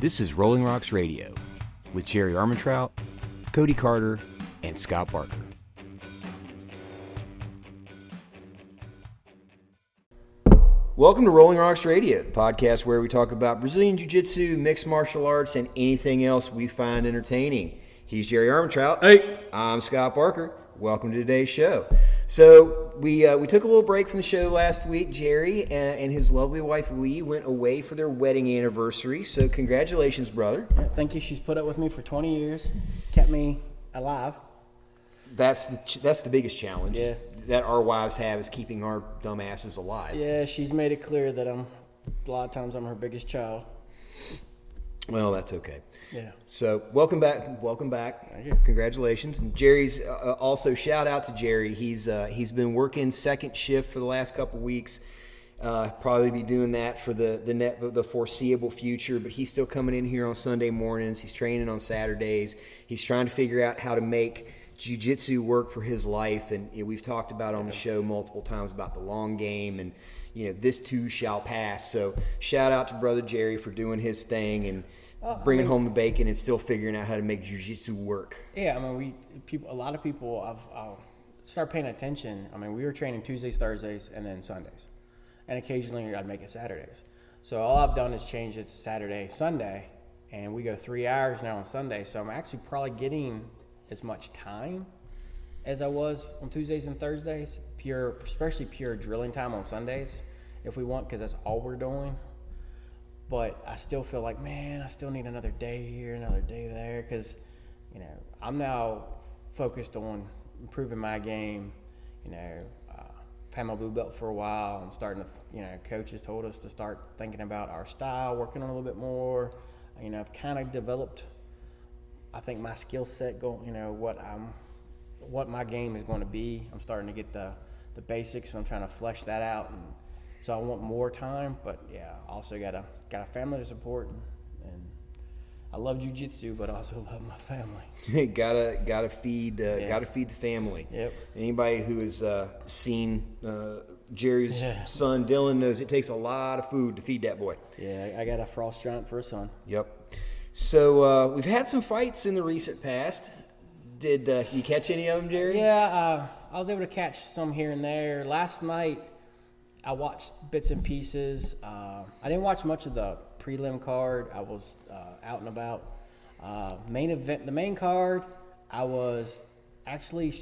This is Rolling Rocks Radio with Jerry Armentrout, Cody Carter, and Scott Barker. Welcome to Rolling Rocks Radio, the podcast where we talk about Brazilian Jiu Jitsu, mixed martial arts, and anything else we find entertaining. He's Jerry Armentrout. Hey. I'm Scott Barker. Welcome to today's show. So we uh, we took a little break from the show last week. Jerry and, and his lovely wife Lee went away for their wedding anniversary. So congratulations, brother. Yeah, thank you. She's put up with me for 20 years, kept me alive. That's the ch- that's the biggest challenge Yeah. that our wives have is keeping our dumb asses alive. Yeah, she's made it clear that I'm a lot of times I'm her biggest child. Well, that's okay. Yeah. So welcome back, welcome back. Thank you. Congratulations. And Jerry's uh, also shout out to Jerry. He's uh, he's been working second shift for the last couple weeks. Uh, probably be doing that for the the net the foreseeable future. But he's still coming in here on Sunday mornings. He's training on Saturdays. He's trying to figure out how to make jujitsu work for his life. And you know, we've talked about on the show multiple times about the long game and. You know, this too shall pass. So, shout out to brother Jerry for doing his thing and Oh, bringing home the bacon and still figuring out how to make jujitsu work. Yeah, I mean, we people. A lot of people. I've I'll start paying attention. I mean, we were training Tuesdays, Thursdays, and then Sundays, and occasionally I'd make it Saturdays. So all I've done is change it to Saturday, Sunday, and we go three hours now on Sunday. So I'm actually probably getting as much time as I was on Tuesdays and Thursdays. Pure, especially pure drilling time on Sundays, if we want, because that's all we're doing but I still feel like, man, I still need another day here, another day there, because you know I'm now focused on improving my game. You know, uh, I've had my blue belt for a while. I'm starting to, you know, coaches told us to start thinking about our style, working on a little bit more. You know, I've kind of developed, I think my skill set going, you know, what I'm, what my game is going to be. I'm starting to get the the basics. I'm trying to flesh that out and so I want more time, but yeah, also got a got a family to support, and, and I love jujitsu, but I also love my family. gotta gotta feed uh, Yeah. gotta feed the family. Yep. Anybody who has uh, seen uh, Jerry's Yeah. son Dylan knows it takes a lot of food to feed that boy. Yeah, I I got a frost giant for a son. Yep. So uh, we've had some fights in the recent past. Did uh, you catch any of them, Jerry? Yeah, uh, I was able to catch some here and there. Last night, I watched bits and pieces. Uh, I didn't watch much of the prelim card. I was uh, out and about. Uh, main event, the main card, I was actually,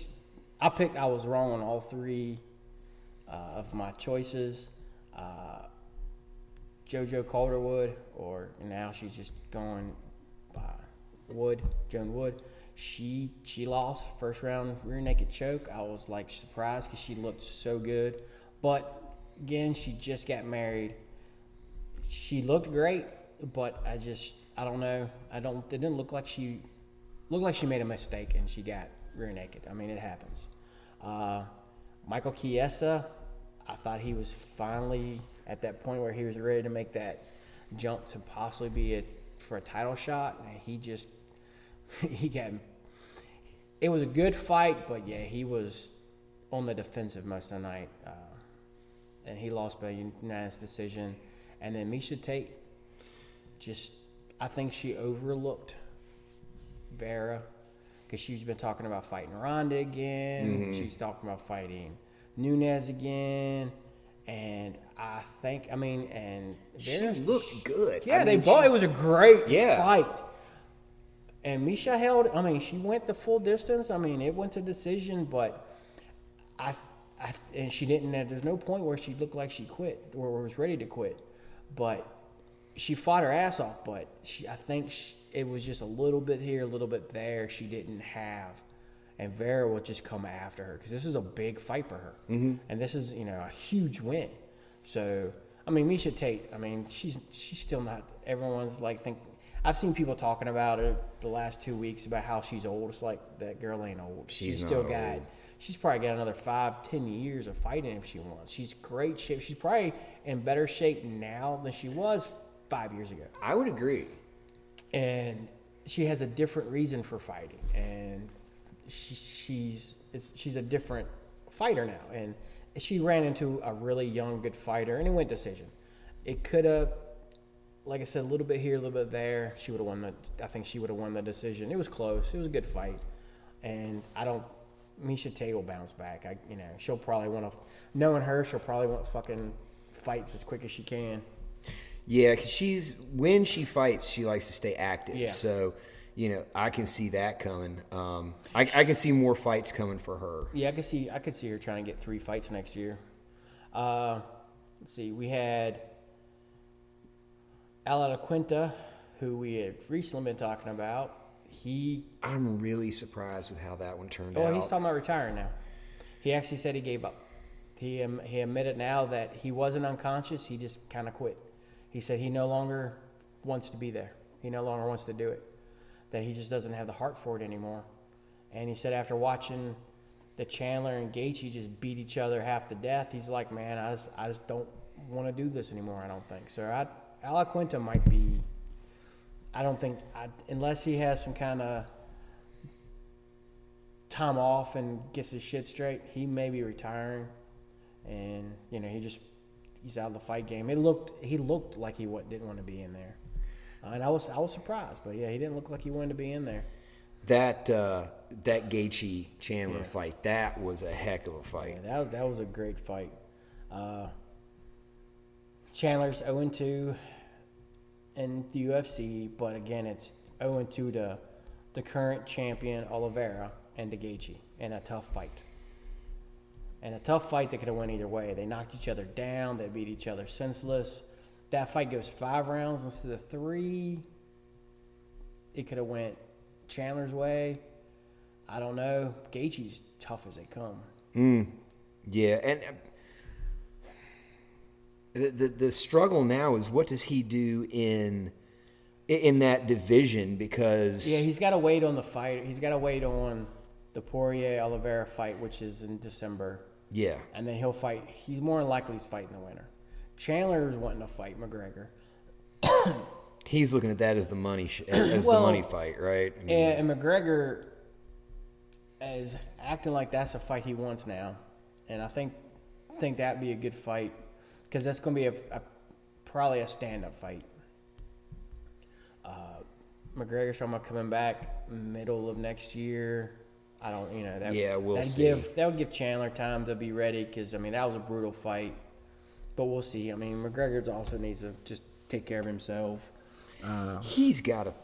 I picked. I was wrong on all three uh, of my choices. Uh, JoJo Calderwood, or now she's just going by Wood, Joanne Wood. She she lost first round rear naked choke. I was like surprised because she looked so good, but again she just got married. She looked great, but I just I don't know. I don't. It didn't look like she looked like she made a mistake and she got rear naked. I mean it happens. Uh, Michael Chiesa, I thought he was finally at that point where he was ready to make that jump to possibly be a for a title shot, and he just he got. It was a good fight, but yeah, he was on the defensive most of the night, uh, and he lost by unanimous decision. And then Miesha Tate, just I think she overlooked Vieira because she's been talking about fighting Ronda again. Mm-hmm. She's talking about fighting Nunez again. And I think, I mean, and She Vieira's- looked good. yeah, I they mean, both. she- It was a great Yeah. fight. And Miesha held. I mean, she went the full distance. I mean, it went to decision, but I, I and she didn't. There's no point where she looked like she quit or was ready to quit, but she fought her ass off. But she, I think she, it was just a little bit here, a little bit there. She didn't have. And Vieira will just come after her because this is a big fight for her, mm-hmm. and this is you know a huge win. So I mean, Miesha Tate. I mean, she's she's still not. Everyone's like think. I've seen people talking about it the last two weeks about how she's old. It's like that girl ain't old. She's She's, still got. old. She's probably got another five, ten years of fighting if she wants. She's great shape. She's probably in better shape now than she was five years ago I would agree. and she has a different reason for fighting, and she, she's it's, she's a different fighter now, and she ran into a really young, good fighter, and it went decision. It could have like I said, a little bit here, a little bit there. She would have won the. I think she would have won the decision. It was close. It was a good fight, and I don't. Miesha Tate will bounce back. I, you know, she'll probably want to. Knowing her, she'll probably want fucking fights as quick as she can. Yeah, because she's when she fights, she likes to stay active. Yeah. So, you know, I can see that coming. Um, I, I can see more fights coming for her. Yeah, I could see. I could see her trying to get three fights next year. Uh, let's see. We had Al Iaquinta, who we had recently been talking about. He I'm really surprised with how that one turned Oh, out. Oh, he's talking about retiring now. He actually said he gave up. He um, he admitted now that he wasn't unconscious. He just kind of quit. He said he no longer wants to be there. He no longer wants to do it. That he just doesn't have the heart for it anymore. And he said after watching the Chandler and Gaethje just beat each other half to death, he's like, man, I just I just don't want to do this anymore. I don't think so. I, Al Iaquinta might be. I don't think I, unless he has some kind of time off and gets his shit straight, he may be retiring. And you know, he just he's out of the fight game. It looked he looked like he wa- didn't want to be in there, uh, and I was I was surprised. But yeah, he didn't look like he wanted to be in there. that uh, that Gaethje Chandler Yeah. fight. That was a heck of a fight. Yeah, that was that was a great fight. Uh, Chandler's 0 2 in the UFC, but again, it's 0 2 to the current champion Oliveira and Gaethje in a tough fight. And a tough fight that could have went either way. They knocked each other down. They beat each other senseless. That fight goes five rounds instead of three. It could have went Chandler's way. I don't know. Gaethje's tough as they come. Yeah, and uh, the, the the struggle now is what does he do in in that division because Yeah, he's got to wait on the fight. He's got to wait on the Poirier Oliveira fight, which is in December, yeah and then he'll fight. He's more than likely he's fighting the winner. Chandler's wanting to fight McGregor, he's looking at that as the money sh- as Well, the money fight, right? I mean, and, and McGregor is acting like that's a fight he wants now, and I think think that'd be a good fight because that's going to be a, a probably a stand up fight. Uh, McGregor's talking about coming back middle of next year. I don't, you know, that Yeah, we'll that'd see. give that would give Chandler time to be ready because I mean that was a brutal fight, but we'll see. I mean McGregor also needs to just take care of himself. he's got to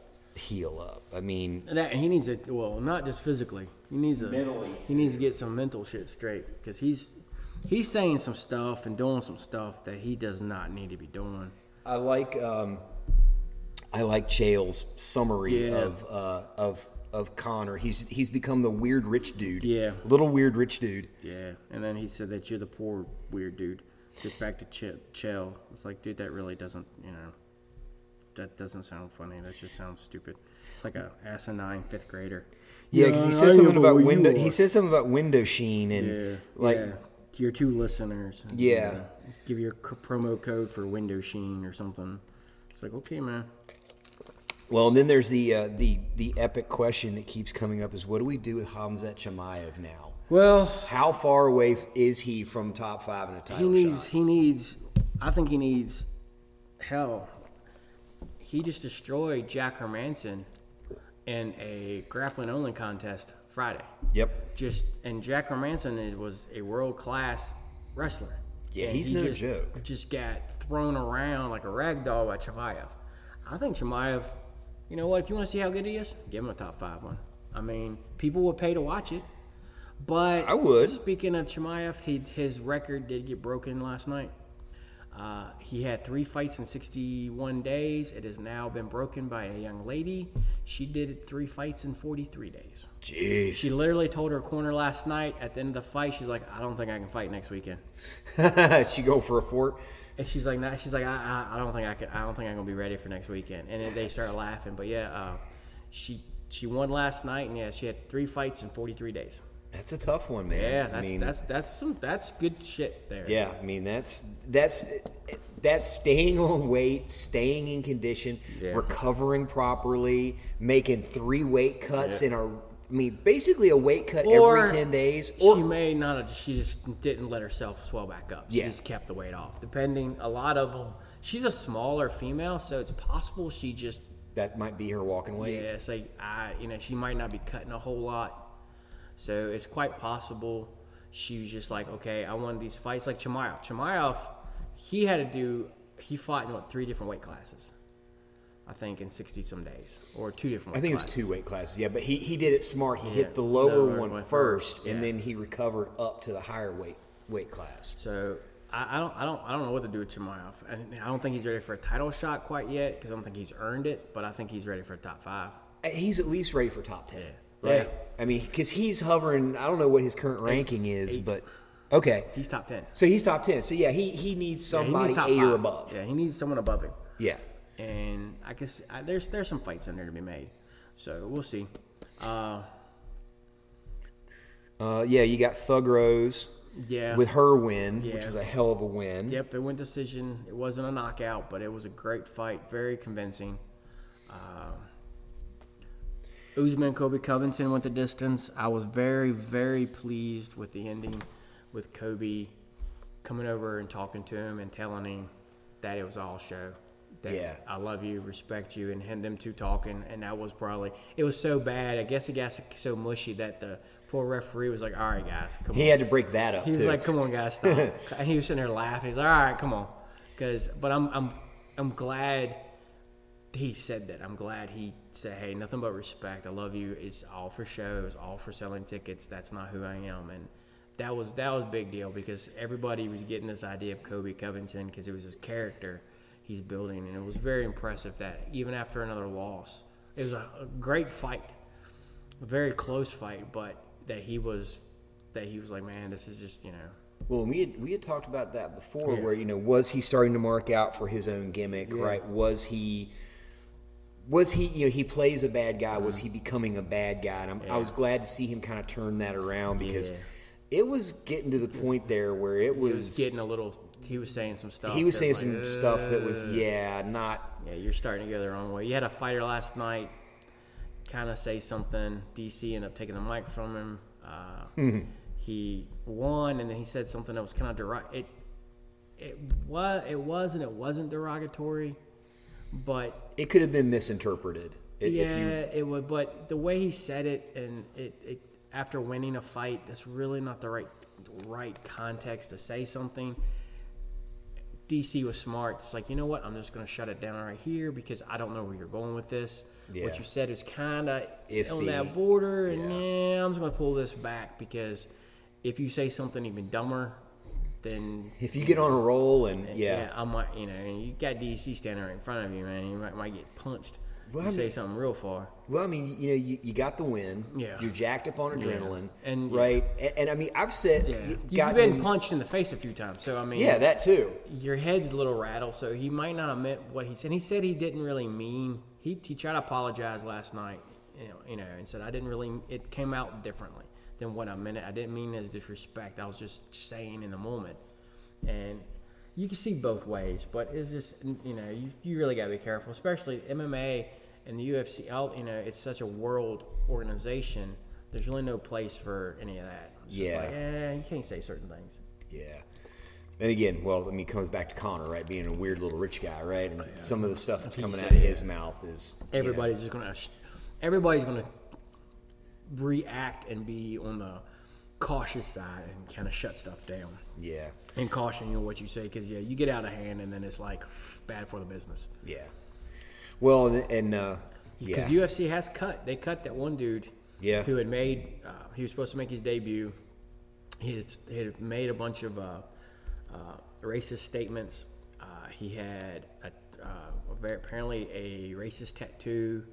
heal up. I mean, That he needs to well, not just physically. He needs to Mentally, He needs to get some mental shit straight because he's he's saying some stuff and doing some stuff that he does not need to be doing. I like um, I like Chael's summary Yeah. of uh, of of Conor. He's he's become the weird rich dude. Yeah. little weird rich dude. Yeah, and then he said that you're the poor weird dude. Get back to Ch- Chael. It's like, dude, that really doesn't, you know, that doesn't sound funny. That just sounds stupid. It's like a asinine fifth grader. Yeah, because he I said something about window. He said something about window sheen and Yeah, like yeah. To your two listeners. Yeah. give your c- promo code for Window Sheen or something. It's like, okay, man. Well, and then there's the uh, the the epic question that keeps coming up is what do we do with Hamzat Chimaev now? Well, How far away is he from top five in a he needs. shot? He needs. I think he needs. Hell, he just destroyed Jack Hermansson in a grappling only contest Friday. Yep. Just and Jack Hermansson is- was a world class wrestler. Yeah, And he's he no just, joke. Just got thrown around like a rag doll by Chimaev. I think Chimaev. You know what? If you want to see how good he is, give him a top five one. I mean, people would pay to watch it. But I would. Speaking of Chimaev, he, his record did get broken last night. Uh, he had three fights in 61 days. It has now been broken by a young lady. She did it three fights in 43 days. Jeez. She literally told her corner last night at the end of the fight, she's like, I don't think I can fight next weekend. she go for a fort. And she's like, nah, she's like, I, I, I don't think I can. I don't think I'm gonna be ready for next weekend. And then they start laughing. But yeah, uh, she she won last night, and yeah, she had three fights in 43 days. That's a tough one, man. Yeah, I that's mean, that's that's some that's good shit there. Yeah, I mean that's that's that's staying on weight, staying in condition, Yeah. recovering properly, making three weight cuts Yeah. in a I mean basically a weight cut Or every 10 days she may not have. She just didn't let herself swell back up. She Yeah. just kept the weight off. Depending, a lot of them, she's a smaller female, so it's possible she just That might be her walking weight. yeah, it's like I, you know, she might not be cutting a whole lot, so it's quite possible she was just like, okay, I want these fights like Chimaev. Chimaev, he had to do, he fought in what three different weight classes, I think, in sixty some days, or two different. I think it was two weight classes, yeah. But he, he did it smart. He Yeah, hit the lower lower one one first, first, and then he recovered up to the higher weight weight class. So I, I don't, I don't, I don't know what to do with Chimaev. And I don't think he's ready for a title shot quite yet because I don't think he's earned it. But I think he's ready for a top five. He's at least ready for top ten, Yeah. Right? Yeah. I mean, because he's hovering. I don't know what his current ranking is, but okay. He's top ten. So he's top ten. So yeah, he he needs Yeah, he somebody needs eight or above. Yeah, he needs someone above him. Yeah. and I guess I, there's there's some fights in there to be made, so we'll see. Uh, Uh, yeah, you got Thug Rose yeah, with her win, which Yeah. was a hell of a win. yep, it went decision. It wasn't a knockout, but it was a great fight, very convincing. Uh, Usman Colby Covington went the distance. I was very very pleased with the ending, with Colby coming over and talking to him and telling him that it was all show. That Yeah. I love you, respect you, and had them two talking, and that was probably it was so bad. I guess it got so mushy that the poor referee was like, "All right, guys, come He on." He had to break that up He was too. like, "Come on, guys, stop." and he was sitting there laughing. He's like, "All right, come on," because but I'm I'm I'm glad he said that. I'm glad he said, "Hey, nothing but respect. I love you. It's all for show. It's all for selling tickets. That's not who I am." And that was that was big deal because everybody was getting this idea of Colby Covington because it was his character he's building, and it was very impressive that even after another loss, it was a, a great fight, a very close fight, but that he was that he was like, "Man, this is just you know." Well, we had we had talked about that before, Yeah. where you know, was he starting to mark out for his own gimmick, right? Was he, was he, you know, he plays a bad guy. Was he becoming a bad guy? And I'm, I was glad to see him kind of turn that around because Yeah. it was getting to the point there where it was, was getting a little. He was saying some stuff. he was saying some stuff that was, yeah, not, Yeah, you're starting to go the wrong way. You had a fighter last night kind of say something. DC ended up taking the mic from him. Uh, Hmm. He won, and then he said something that was kind of derog. It it was it was and it wasn't derogatory, but it could have been misinterpreted. i- yeah, If you, it would. But the way he said it, and it, it after winning a fight, that's really not the right right context to say something. DC was smart. It's like, you know what? I'm just going to shut it down right here because I don't know where you're going with this. Yeah. What you said is kind of on that border, and Yeah. yeah, I'm just going to pull this back because if you say something even dumber, then if you get on a roll and yeah, yeah, I might, you know, you got DC standing right in front of you, man. You might, might get punched. Well, you I say something real far. Well, I mean, you know, you, you got the win. Yeah. You're jacked up on adrenaline. And- right. And, and I mean, I've said, yeah. you've been punched in the face a few times, so I mean, Yeah, that too. your head's a little rattled, so he might not have meant what he said. He said he didn't really mean. He he tried to apologize last night, you know, you know, and said I didn't really. It came out differently than what I meant. I didn't mean it as disrespect. I was just saying in the moment, and you can see both ways. But it's just you know you you really got to be careful, especially MMA and the UFC. All you know, it's such a world organization. There's really no place for any of that. It's just Yeah. like, eh, you can't say certain things. Yeah. And again, well, I mean, it comes back to Conor, right? Being a weird little rich guy, right? And some of the stuff that's coming out of his mouth is you know, Everybody's just gonna, everybody's gonna react and be on the cautious side and kind of shut stuff down yeah, and caution you on what you say because yeah, you get out of hand and then it's like bad for the business. yeah. Well, and, and uh, Because UFC has cut, they cut that one dude, Yeah. who had made, uh, he was supposed to make his debut. He had, he had made a bunch of uh, uh, racist statements. Uh, he had a, uh, apparently a racist tattoo.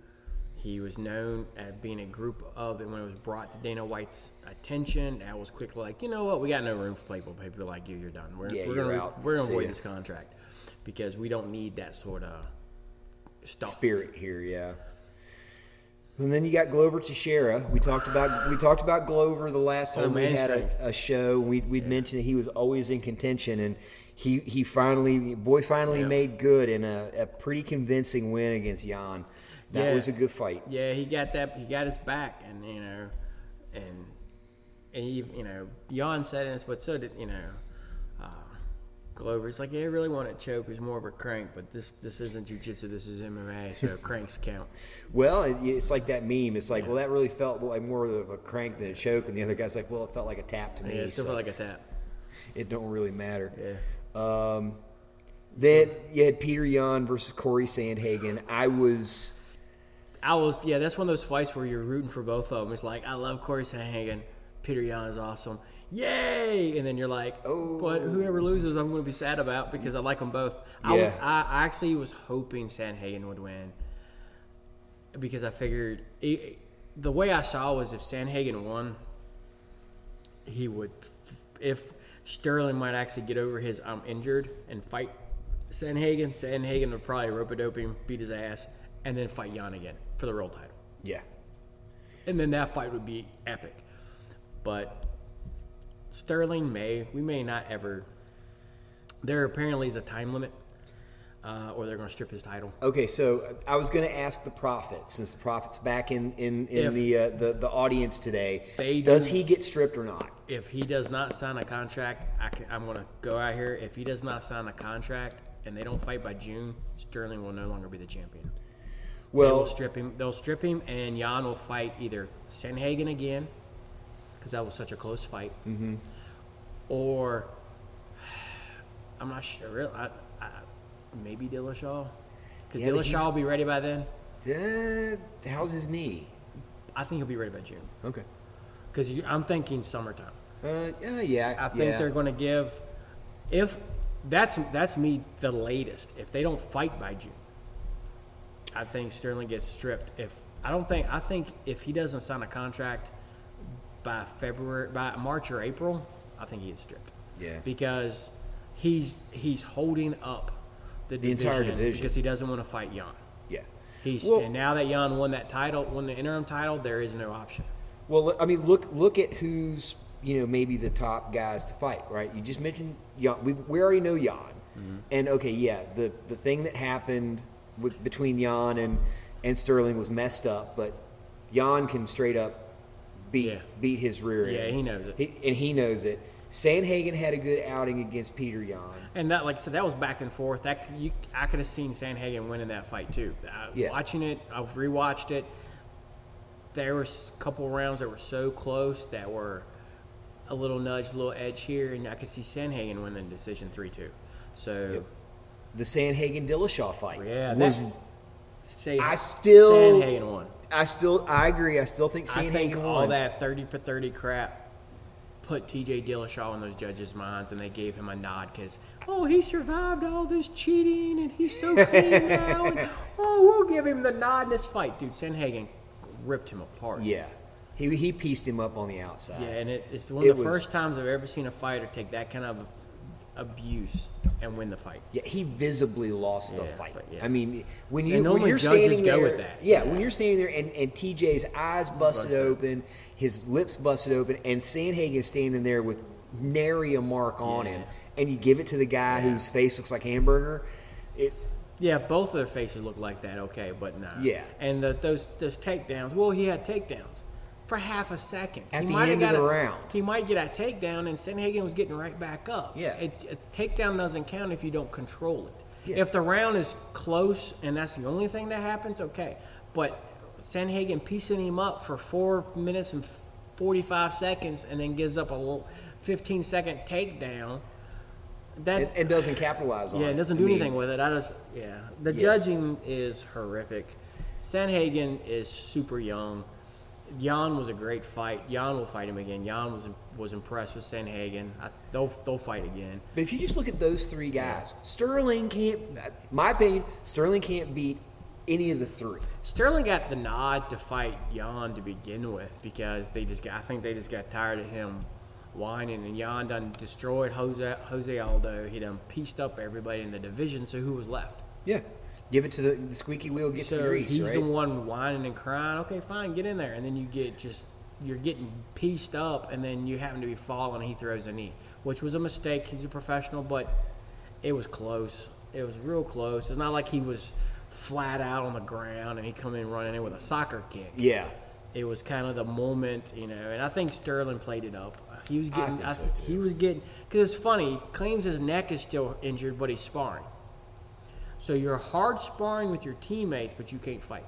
He was known as being a group of, and when it was brought to Dana White's attention, that was quickly like, you know what, we got no room for people, people like you. You're done. We're, Yeah, we're gonna out. we're gonna See avoid ya." this contract because we don't need that sort of stuff. spirit here, yeah. And then you got Glover Teixeira. We talked about we talked about Glover the last Oh, time we had a, a show. We we'd mentioned that he was always in contention, and he he finally boy finally Yeah. made good in a, a pretty convincing win against Jan. That Yeah. was a good fight. Yeah, he got that. He got his back, and you know, and and he, you know, Jan said this, but so did you know, uh, Glover. It's like, yeah, I really want to choke. He's more of a crank, but this this isn't jujitsu. This is MMA, so cranks count. Well, it, it's like that meme. It's like, well, that really felt like more of a crank than a choke, and the other guy's like, well, it felt like a tap to me. Yeah, it still so felt like a tap. it don't really matter. Yeah. Um, then you had Peter Yan versus Corey Sandhagen. I was. I was, yeah, that's one of those fights where you're rooting for both of them. It's like, I love Corey Sandhagen. Peter Yan is awesome. Yay! And then you're like, Oh. but whoever loses, I'm going to be sad about because I like them both. I was, I, actually was hoping Sandhagen would win because I figured it, the way I saw was if Sandhagen won, he would, if Sterling might actually get over his I'm injured and fight Sandhagen, Sandhagen would probably rope a dope him, beat his ass, and then fight Yan again for the world title. Yeah. And then that fight would be epic. But Sterling may, we may not ever. There apparently is a time limit, uh, or they're going to strip his title. Okay, so I was going to ask the prophet, since the prophet's back in in, in If- the, uh, the the audience today. They Does do- he get stripped or not? If he does not sign a contract, I can, I'm going to go out here. If he does not sign a contract and they don't fight by June, Sterling will no longer be the champion. They will strip him. They'll strip him, and Yan will fight either Sandhagen again, because that was such a close fight, mm-hmm. or I'm not sure. Real, I, I, maybe Dillashaw, because Yeah, Dillashaw will be ready by then. uh, how's his knee? I think he'll be ready by June, Okay. because I'm thinking summertime. Uh, yeah, yeah. I think yeah. they're going to give, if that's that's me the latest. If they don't fight by June, I think Sterling gets stripped. If I don't think I think if he doesn't sign a contract by February by March or April, I think he gets stripped. Yeah. because he's he's holding up the, The entire division. because he doesn't want to fight Yan. Yeah. He's Well- and now that Yan won that title, won the interim title, there is no option. Well, I mean, look look at who's you know maybe the top guys to fight, right? You just mentioned Yan. We we already know Yan, Mm-hmm. and okay, yeah, the the thing that happened with between Yan and and Sterling was messed up, but Yan can straight up beat Yeah. beat his rear end. Yeah, he knows it. He, and he knows it. Sandhagen had a good outing against Peter Yan. And that, like I said, that was back and forth. That you, I could have seen Sandhagen winning that fight too. I, Yeah. Watching it, I've rewatched it. There was a couple rounds that were so close that were a little nudge, a little edge here, and I could see Sandhagen winning the decision three two. So The Sandhagen Dillashaw fight yeah, was. that, say I still- Sandhagen won. I still, I agree. I still think I Sandhagen think won. all that thirty for thirty crap put T.J. Dillashaw in those judges' minds, and they gave him a nod because oh he survived all this cheating and he's so clean now, and oh we'll give him the nod in this fight, dude. Sandhagen ripped him apart. Yeah, he he pieced him up on the outside. Yeah, and it, it's one It of the was- first times I've ever seen a fighter take that kind of abuse and win the fight. Yeah, he visibly lost the Yeah, fight. yeah. I mean, when you when you're standing go there, with that. yeah, when you're standing there and, and TJ's eyes busted open, his lips busted open, and Sandhagen standing there with nary a mark on Yeah. him, and you give it to the guy whose face looks like hamburger, it Yeah, both of their faces look like that. Okay, but no. Yeah. And the, those those takedowns. Well, he had takedowns for half a second. At he the might have end of the a- round. He might get a takedown, and Sandhagen was getting right back up. Yeah. It, it, takedown doesn't count if you don't control it. Yeah. If the round is close and that's the only thing that happens, okay. But Sandhagen piecing him up for four minutes and forty-five seconds, and then gives up a fifteen second takedown. That it, and doesn't capitalize on yeah, it. it doesn't I do mean, anything with it. I just yeah. The Yeah. judging is horrific. Sandhagen is super young. Yan was a great fight. Yan will fight him again. Yan was was impressed with Sandhagen. I, they'll they'll fight again. But if you just look at those three guys, Sterling can't. My opinion, Sterling can't beat any of the three. Sterling got the nod to fight Yan to begin with because they just got, I think they just got tired of him whining and Yan done destroyed Jose Jose Aldo. He done pieced up everybody in the division. So who was left? Yeah, give it to the, the squeaky wheel gets the so grease, he's right? the one whining and crying. Okay, fine, get in there, and then you get just you're getting pieced up, and then you happen to be falling, and he throws a knee, which was a mistake. He's a professional, but it was close. It was real close. It's not like he was flat out on the ground and he come in running in with a soccer kick. Yeah, it was kind of the moment, you know. And I think Sterling played it up. He was getting. think so, too. He was getting because it's funny. Claims his neck is still injured, but he's sparring. So you're hard sparring with your teammates, but you can't fight.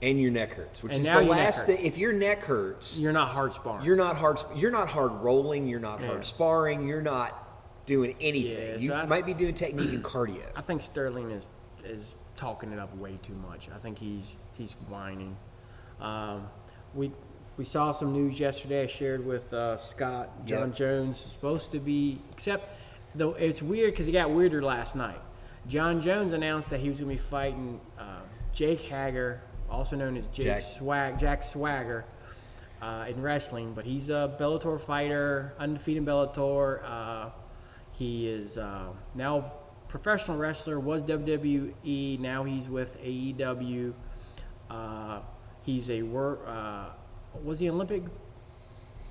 and your neck hurts, which And is the last thing. If your neck hurts, You're not hard sparring. you're not hard. You're not hard rolling. You're not Yeah. hard sparring. You're not doing anything. Yeah, you so I- might be doing technique and cardio. I think Sterling is is talking it up way too much. I think he's he's whining. Um, we we saw some news yesterday. I shared with uh, Scott. Jon Yep. Jones supposed to be, except though it's weird because he got weirder last night. Jon Jones announced that he was going to be fighting uh, Jake Hager, also known as Jake Jack. Swag Jack Swagger. Uh, in wrestling, but he's a Bellator fighter, undefeated Bellator. Uh, he is uh, now professional wrestler. Was WWE. Now he's with AEW. Uh, he's a work. Uh, was he Olympic?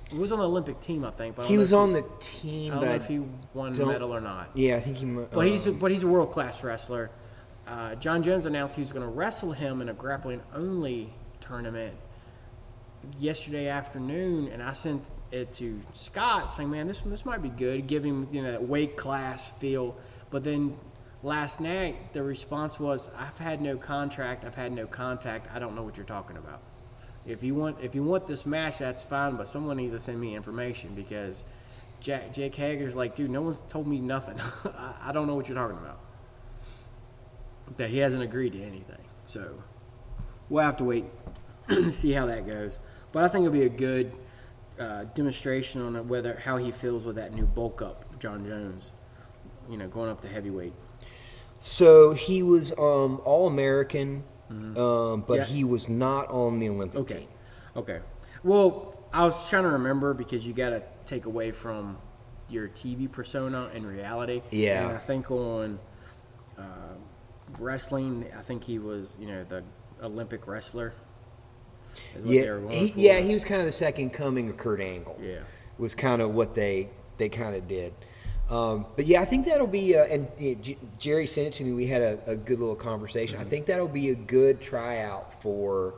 He was on the Olympic team, I think. But I He was on the team, I don't know if he won a medal or not. yeah, I think he. mu- But he's a, um, but he's a world class wrestler. Uh, Jon Jones announced he was going to wrestle him in a grappling only tournament yesterday afternoon, and I sent it to Scott saying, "Man, this this might be good. Give him you know that weight class feel." But then last night the response was, "I've had no contract. I've had no contact. I don't know what you're talking about." If you want if you want this match, that's fine, but someone needs to send me information because Jack Jake Hager's like, dude, no one's told me nothing. I, I don't know what you're talking about. That he hasn't agreed to anything. So we'll have to wait and see how that goes. But I think it'll be a good uh, demonstration on whether how he feels with that new bulk up, Jon Jones. You know, going up to heavyweight. So he was um, all American, um, but Mm-hmm. Yeah. he was not on the Olympic Okay. team. Okay. Well, I was trying to remember because you got to take away from your TV persona and reality. Yeah. And I think on uh, wrestling, I think he was, you know, the Olympic wrestler. is what they Yeah, he, yeah, he was kind of the second coming of Kurt Angle. Yeah. was kind of what they they kind of did. Um, but yeah, I think that'll be. Uh, and you know, J- Jerry sent it to me. We had a, a good little conversation. Mm-hmm. I think that'll be a good tryout for.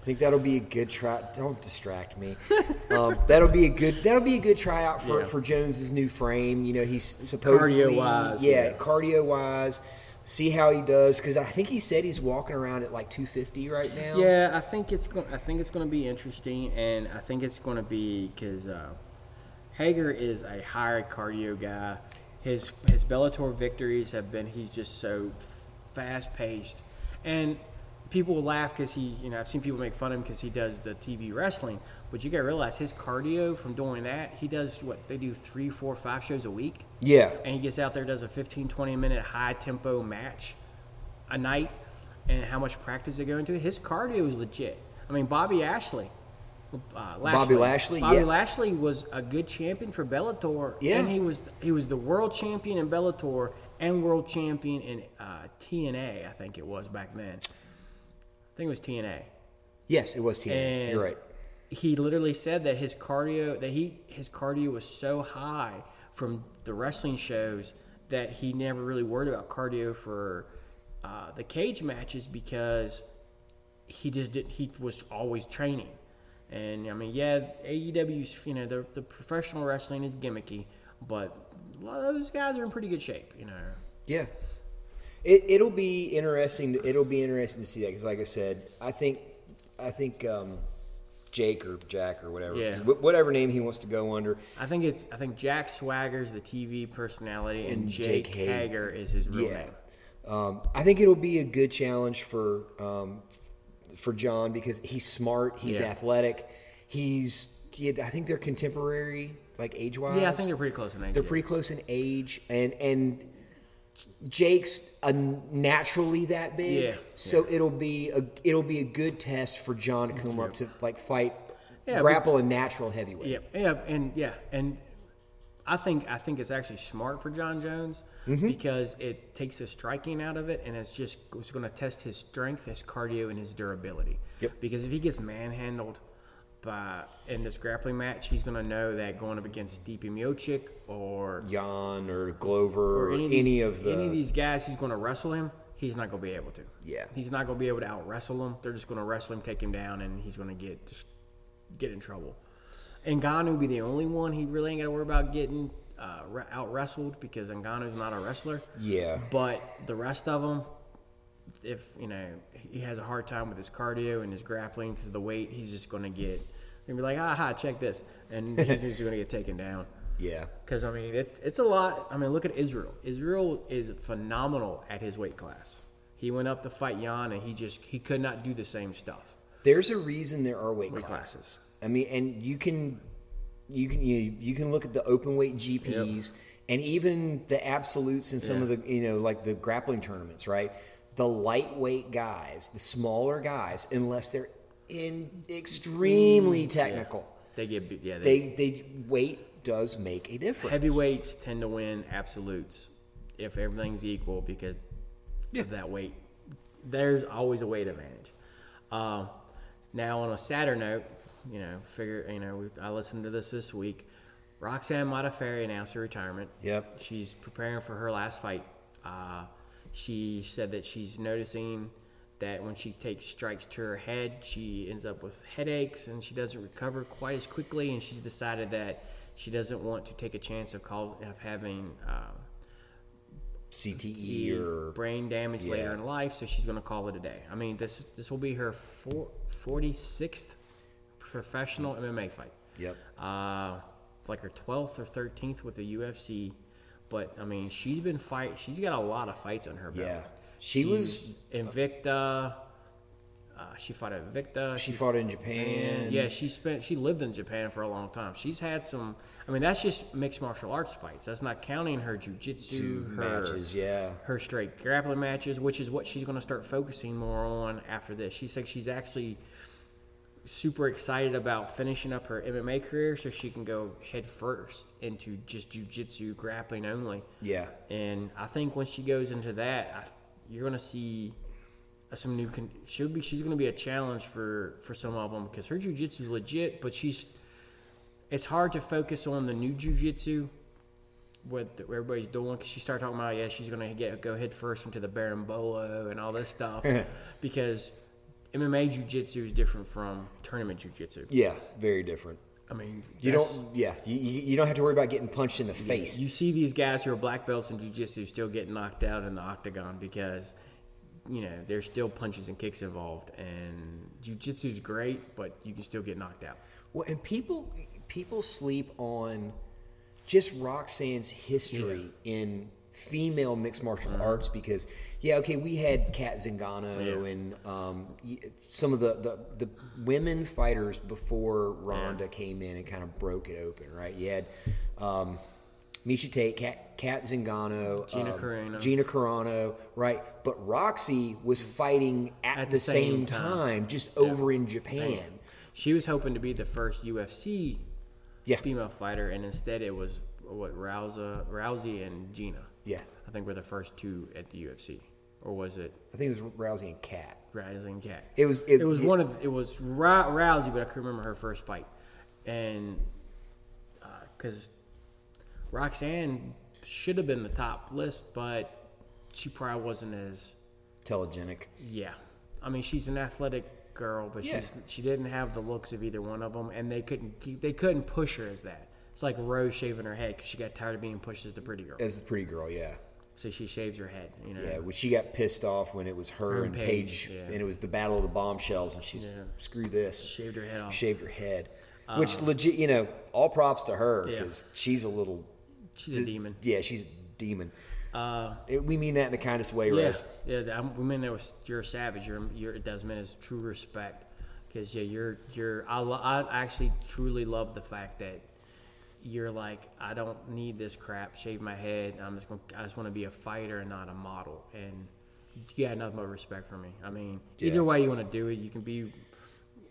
I think that'll be a good try. Don't distract me. um, that'll be a good. That'll be a good tryout for, Yeah. for Jones's new frame. You know, he's supposedly Cardio-wise, yeah, yeah. cardio wise. See how he does because I think he said he's walking around at like 250 right now. Yeah, I think it's going. I think it's going to be interesting, and I think it's going to be because uh, Hager is a high cardio guy. His his Bellator victories have been. He's just so fast paced, and people will laugh because he. You know, I've seen people make fun of him because he does the TV wrestling. But you got to realize his cardio from doing that. He does what they do three, four, five shows a week Yeah. and he gets out there does a 15 20 minute high tempo match a night and how much practice they go into his cardio is legit i mean bobby ashley uh, Bobby Lashley, Bobby yeah. Lashley was a good champion for Bellator, Yeah. and he was he was the world champion in Bellator and world champion in uh, TNA. I think it was back then. I think it was TNA. Yes, it was TNA. And You're right. He literally said that his cardio that he his cardio was so high from the wrestling shows that he never really worried about cardio for uh, the cage matches because he just did he was always training. And I mean, yeah, AEW's you know the the professional wrestling is gimmicky, but a lot of those guys are in pretty good shape. You know. Yeah. It, it'll be interesting. to- It'll be interesting to see that because, like I said, I think, I think um, Jake or Jack or whatever, Yeah. whatever name he wants to go under. I think it's I think Jack Swagger's the TV personality and, And Jake, Jake Hager. Hager is his real Yeah. name. Um, I think it'll be a good challenge for um, for Jon because he's smart, he's Yeah. athletic, he's. He, I think they're contemporary, like age wise. Yeah, I think they're pretty close in age. They're yeah. pretty close in age, and and Jake's a naturally that big, Yeah, so it'll be a it'll be a good test for Jon to come up to like fight, Yeah, grapple a natural heavyweight. Yeah, yeah, and yeah, and I think I think it's actually smart for Jon Jones Mm-hmm. because it takes the striking out of it, and it's just it's going to test his strength, his cardio, and his durability. Yep. Because if he gets manhandled by in this grappling match, he's going to know that going up against Stipe Miocic or Jan or Glover or, any, any of, these, of the any of these guys who's going to wrestle him, he's not going to be able to. Yeah. He's not going to be able to out wrestle him. They're just going to wrestle him, take him down, and he's going to get just get in trouble. Ngannou would be the only one he really ain't got to worry about getting uh, out wrestled because Ngannou's not a wrestler. Yeah. But the rest of them, if you know he has a hard time with his cardio and his grappling because the weight, he's just going to get. He'll be like, aha, check this, and he's just going to get taken down. Yeah. Because I mean, it, it's a lot. I mean, look at Israel. Israel is phenomenal at his weight class. He went up to fight Jan, and he just he could not do the same stuff. There's a reason there are weight, Weight classes. classes. I mean, and you can you can you, you can look at the open weight GPs and even the absolutes in some of the you know like the grappling tournaments, right? The lightweight guys, the smaller guys, unless they're in extremely technical, They get yeah. They, they they weight does make a difference. heavyweights tend to win absolutes if everything's equal because of that weight. There's always a weight advantage. Um, now, on a sadder note, you know, figure you know, we, I listened to this this week. Roxanne Modafferi announced her retirement. Yep. She's preparing for her last fight. Uh, she said that she's noticing that when she takes strikes to her head, she ends up with headaches and she doesn't recover quite as quickly. And she's decided that she doesn't want to take a chance of cause, of having uh, CTE or brain damage later in life, so she's going to call it a day. I mean, this this will be her four, 46th professional MMA fight. yep. Uh, like her 12th or 13th with the UFC. But I mean, she's been fight. She's got a lot of fights on her belt. Yeah. She was Invicta. Uh, she fought at Invicta. she fought in Japan. Yeah, she spent. She lived in Japan for a long time. She's had some. I mean, that's just mixed martial arts fights. That's not counting her jujitsu, her matches, yeah. her straight grappling matches, which is what she's going to start focusing more on after this. She said she's actually super excited about finishing up her MMA career so she can go head first into just jujitsu grappling only. Yeah. And I think when she goes into that, I, you're going to see some new. Con- she'll be. She's going to be a challenge for for some of them because her jujitsu is legit, but she's. It's hard to focus on the new jujitsu, what the, everybody's doing, because she started talking about yeah she's going to get go head first into the berimbolo and all this stuff, because MMA jujitsu is different from tournament jujitsu. Yeah, very different. I mean, You don't, yeah, you, you don't have to worry about getting punched in the face. You see these guys who are black belts in jiu-jitsu still getting knocked out in the octagon because, you know, there's still punches and kicks involved. And jiu-jitsu is great, but you can still get knocked out. Well, and people people sleep on just Roxanne's history in female mixed martial arts because yeah, okay, we had Cat Zingano Mm-hmm. Yeah. and um, some of the, the the women fighters before Ronda came in and kind of broke it open, right? You had um, Miesha Tate, Cat, Cat Zingano, Gina um, Carano. Gina Carano, right? But Roxy was fighting at, At the, same, same time, time. just over in Japan. She was hoping to be the first UFC Yeah. female fighter, and instead it was what Rousey, Rousey and Gina. Yeah. I think we were the first two at the UFC, or was it I think it was Rousey and Cat. Rousey and Cat? It was it, It was one of it was Rou- Rousey, but I couldn't remember her first fight, and uh, because Roxanne should have been the top list, but she probably wasn't as telegenic. yeah. I mean, she's an athletic girl, but Yeah. she's she didn't have the looks of either one of them, and they couldn't keep, they couldn't push her as that. It's like Rose shaving her head because she got tired of being pushed as the pretty girl, As the pretty girl, yeah, so she shaves her head. You know, yeah. When she got pissed off when it was her, Her and Paige, Paige, yeah. and it was the battle of the bombshells, and she's Yeah. screw this, shaved her head off. shaved her head, which legit, you know, all props to her Yeah. because she's a little, She's a demon. yeah, she's a demon. Uh, It- we mean that in the kindest way, Yeah, Rose. yeah. We mean that was you're a savage. You're, you're it does mean it's true respect, because yeah, you're you're. I, lo- I actually truly love the fact that you're like I don't need this crap. Shave my head. I'm just going. I just want to be a fighter and not a model. And you got nothing but respect for me. I mean, Yeah. either way you want to do it, you can be.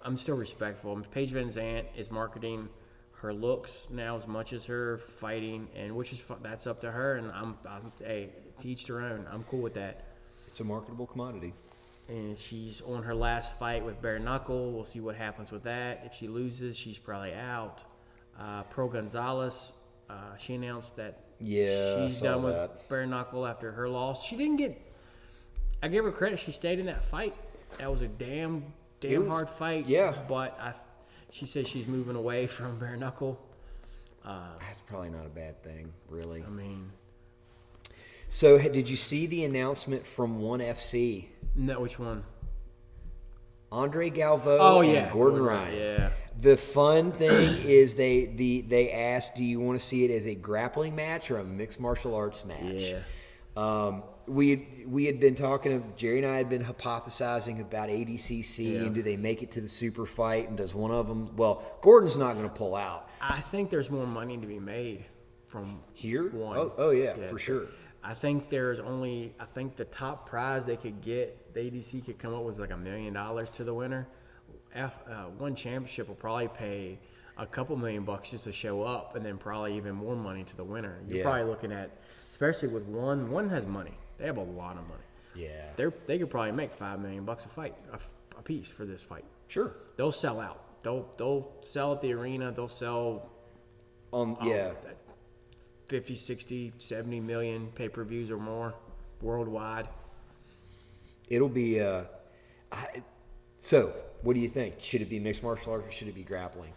I'm still respectful. Paige VanZant is marketing her looks now as much as her fighting, and which is that's up to her. And I'm, I'm hey, to each their own. I'm cool with that It's a marketable commodity. and she's on her last fight with bare knuckle. We'll see what happens with that. If she loses, she's probably out. Uh, Pro Gonzalez, uh, she announced that Yeah, she's done with bare knuckle after her loss. She didn't get. I give her credit. She stayed in that fight. That was a damn, damn was- hard fight. yeah. But I, she says she's moving away from bare knuckle. That's probably not a bad thing, really. I mean, So, did you see the announcement from One FC? no, which one? Andre Galvao Oh and yeah, Gordon Ryan. Yeah. The fun thing is they the they asked, do you want to see it as a grappling match or a mixed martial arts match? Yeah. Um, we had, we had been talking. Of Jerry and I had been hypothesizing about ADCC Yeah. and do they make it to the super fight and does one of them? Well, Gordon's not going to pull out I think there's more money to be made from here. One. Oh, oh yeah, Yeah, for sure. I think there's only I think the top prize they could get, the ADCC could come up with like a million dollars to the winner. F, uh, one championship will probably pay a couple million bucks just to show up, and then probably even more money to the winner. You're Yeah. probably looking at, especially with one. One has money. They have a lot of money. Yeah, They're they could probably make five million bucks a fight, a piece for this fight. sure. They'll sell out. They'll they'll sell at the arena. They'll sell Um, Oh, yeah, 50, 60, 70 million pay per views or more worldwide. it'll be. Uh, I, so, what do you think? Should it be mixed martial arts or should it be grappling?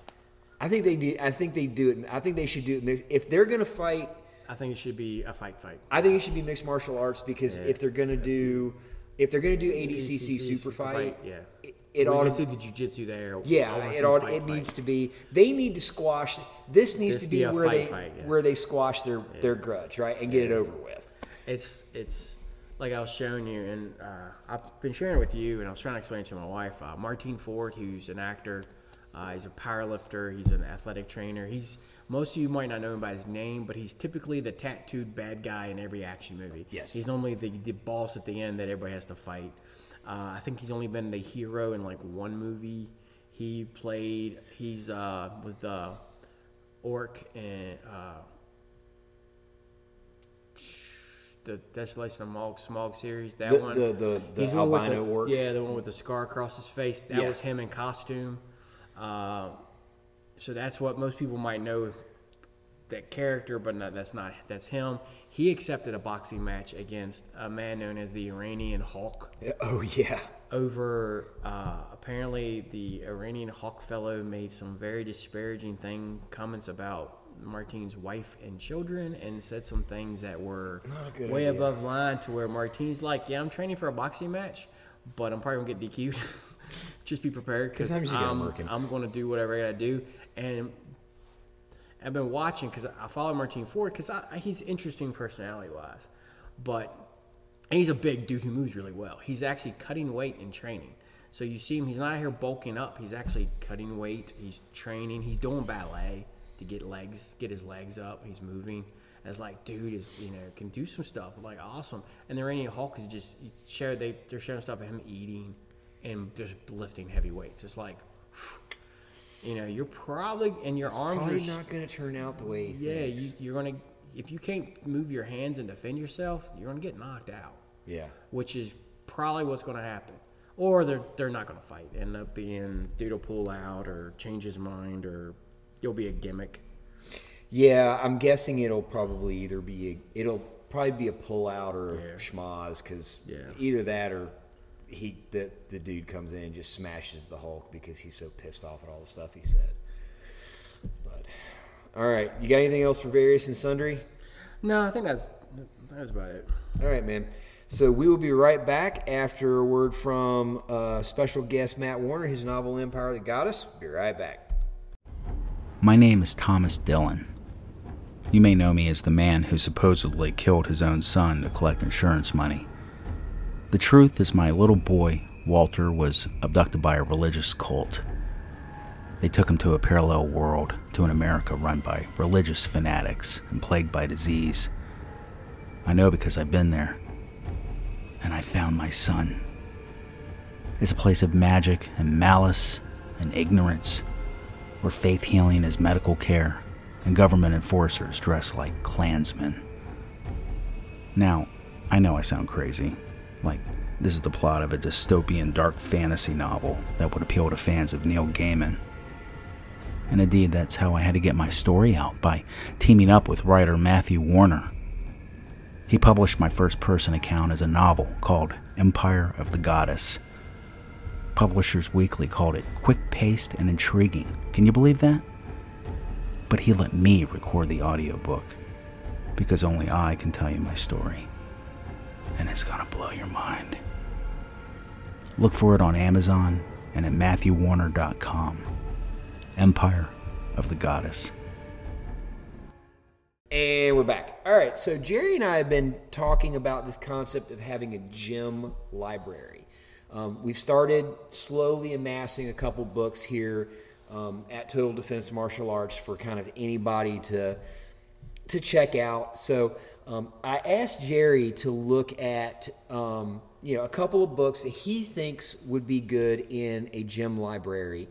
I think they do. I think they do it. I think they should do it. If they're going to fight, I think it should be a fight fight. I think it should be mixed martial arts because if they're going to do, if they're going to do ADCC super fight, yeah. it, it ought to see the jujitsu there. Yeah, it ought, fight, it fight. needs to be. They need to squash. This needs This to be be where they yeah. where they squash their their grudge, right, and get it over with. It's it's like I was showing you, and uh, I've been sharing it with you, and I was trying to explain it to my wife. Uh, Martyn Ford, who's an actor, uh, he's a power lifter, he's an athletic trainer. He's most of you might not know him by his name, but he's typically the tattooed bad guy in every action movie. Yes. he's normally the, the boss at the end that everybody has to fight. Uh, I think he's only been the hero in like one movie. He played. He's uh, was the orc in uh, the Desolation of Smaug, Smaug series. That The- one. the- the- the He's one with albino the, orc? Yeah, the one with the scar across his face. That Yeah. was him in costume. Uh, so that's what most people might know that character, but not, that's not that's him. He accepted a boxing match against a man known as the Iranian Hulk Oh yeah, over uh, apparently the Iranian Hulk fellow made some very disparaging thing comments about Martyn's wife and children and said some things that were Not a good way idea. above line to where Martyn's like, yeah, I'm training for a boxing match, but I'm probably gonna get DQ'd. Just be prepared because I'm gonna I'm, murk him. I'm gonna do whatever I gotta do. And I've been watching because I follow Martyn Ford because he's interesting personality wise, but he's a big dude who moves really well. He's actually cutting weight and training. So you see him, he's not here bulking up. He's actually cutting weight. He's training. He's doing ballet to get legs, get his legs up. He's moving. As like, dude is you know can do some stuff. I'm like awesome. And the Iranian Hulk is just share they they're showing stuff of him eating and just lifting heavy weights. It's like, you know, you're probably and your it's arms probably are not going to turn out the way he yeah. you, you're gonna if you can't move your hands and defend yourself, you're gonna get knocked out yeah. which is probably what's going to happen. Or they're they're not going to fight. End up being dude will pull out or change his mind or you'll be a gimmick. Yeah, I'm guessing it'll probably either be a, it'll probably be a pullout or Yeah. a schmaz because Yeah. either that or he the the dude comes in and just smashes the Hulk because he's so pissed off at all the stuff he said. But all right, you got anything else for various and sundry? No, I think that's that's about it. All right, man. So we will be right back after a word from uh, special guest Matt Warner, his novel Empire of the Goddess. Be right back. My name is Thomas Dillon. You may know me as the man who supposedly killed his own son to collect insurance money. The truth is, my little boy, Walter, was abducted by a religious cult. They took him to a parallel world, to an America run by religious fanatics and plagued by disease. I know because I've been there. And I found my son. It's a place of magic and malice and ignorance where faith healing is medical care and government enforcers dress like Klansmen. Now, I know I sound crazy. Like, this is the plot of a dystopian dark fantasy novel that would appeal to fans of Neil Gaiman. And indeed, that's how I had to get my story out by teaming up with writer Matthew Warner. He published my first person account as a novel called Empire of the Goddess. Publishers Weekly called it quick paced and intriguing. Can you believe that? But he let me record the audiobook because only I can tell you my story. And it's gonna blow your mind. Look for it on Amazon and at MatthewWarner.com. Empire of the Goddess. And we're back. All right, so Jerry and I have been talking about this concept of having a gym library. Um, we've started slowly amassing a couple books here um, at Total Defense Martial Arts for kind of anybody to to check out. So um, I asked Jerry to look at um, you know a couple of books that he thinks would be good in a gym library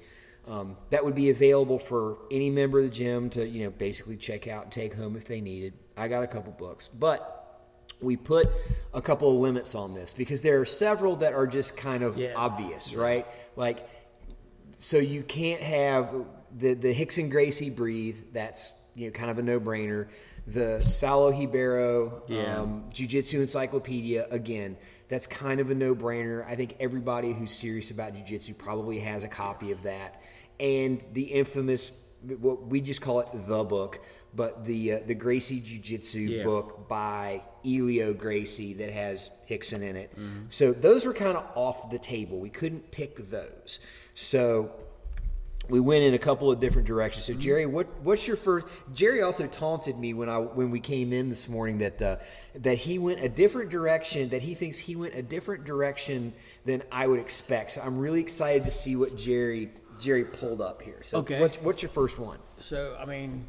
um, that would be available for any member of the gym to you know basically check out and take home if they needed. I got a couple books, but we put a couple of limits on this because there are several that are just kind of Yeah. obvious, right? Like so you can't have the the Rickson Gracie breathe. That's you know kind of a no brainer. The Saulo Ribeiro Yeah. um, Jiu Jitsu Encyclopedia again. That's kind of a no brainer. I think everybody who's serious about Jiu Jitsu probably has a copy of that. And the infamous, what we just call it the book, but the uh, the Gracie Jiu Jitsu Yeah. book by Helio Gracie that has Rickson in it. So those were kind of off the table. We couldn't pick those. So we went in a couple of different directions. So Jerry, what what's your first? Jerry also taunted me when I when we came in this morning that uh, that he went a different direction. That he thinks he went a different direction than I would expect. So I'm really excited to see what Jerry Jerry pulled up here. So Okay. what's, what's your first one? So, I mean,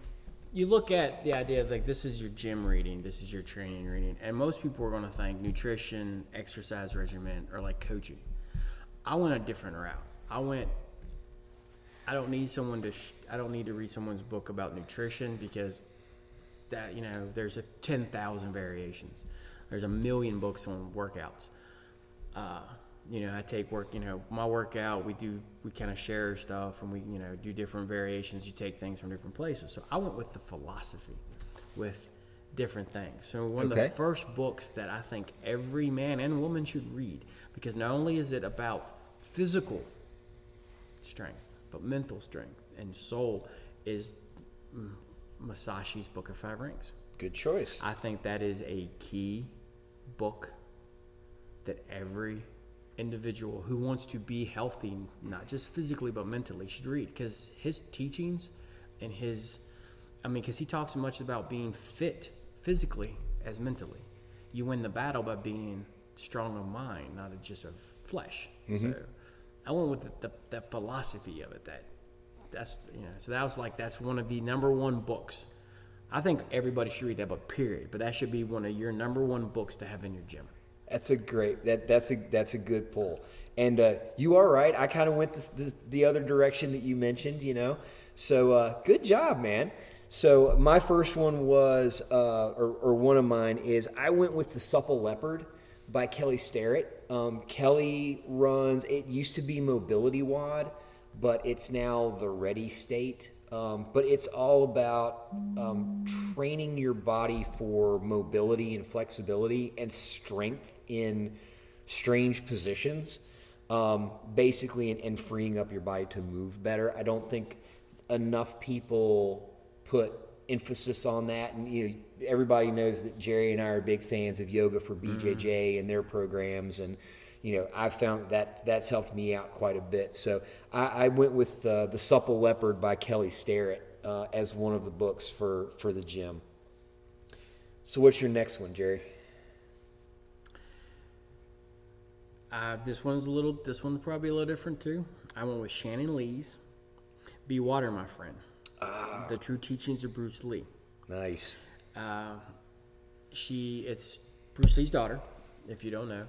you look at the idea of like this is your gym reading, this is your training reading, and most people are going to think nutrition, exercise regimen, or like coaching. I went a different route. I went. I don't need someone to. Sh- I don't need to read someone's book about nutrition because that you know there's a ten thousand variations. There's a million books on workouts. Uh, you know, I take work. You know, my workout. We do. We kind of share stuff, and we you know do different variations. You take things from different places. So I went with the philosophy, with different things. So one of the first books that I think every man and woman should read, because not only is it about physical strength, but mental strength and soul, is mm, Musashi's Book of Five Rings. Good choice. I think that is a key book that every individual who wants to be healthy, not just physically but mentally, should read because his teachings and his, I mean, because he talks much about being fit physically as mentally. You win the battle by being strong of mind, not just of flesh. So I went with the, the, the philosophy of it that that's you know so that was like that's one of the number one books i think everybody should read that book period but that should be one of your number one books to have in your gym That's a great that that's a that's a good pull. And uh, you are right. I kind of went this, this, the other direction that you mentioned. You know, so uh, good job, man. So my first one was, uh, or, or one of mine is, I went with the Supple Leopard by Kelly Starrett. Um, Kelly runs. It used to be MobilityWOD, but it's now the Ready State. Um, but it's all about um, training your body for mobility and flexibility and strength in strange positions, um, basically, and, and freeing up your body to move better. I don't think enough people put emphasis on that. And you know, everybody knows that Jerry and I are big fans of yoga for BJJ and their programs, and you know, I've found that that's helped me out quite a bit. So I, I went with uh, the Supple Leopard by Kelly Starrett uh, as one of the books for for the gym. So what's your next one, Jerry? uh, this one's a little this one's probably a little different too i went with shannon lee's be water my friend the true teachings of bruce lee Nice. Uh, she it's Bruce Lee's daughter, if you don't know,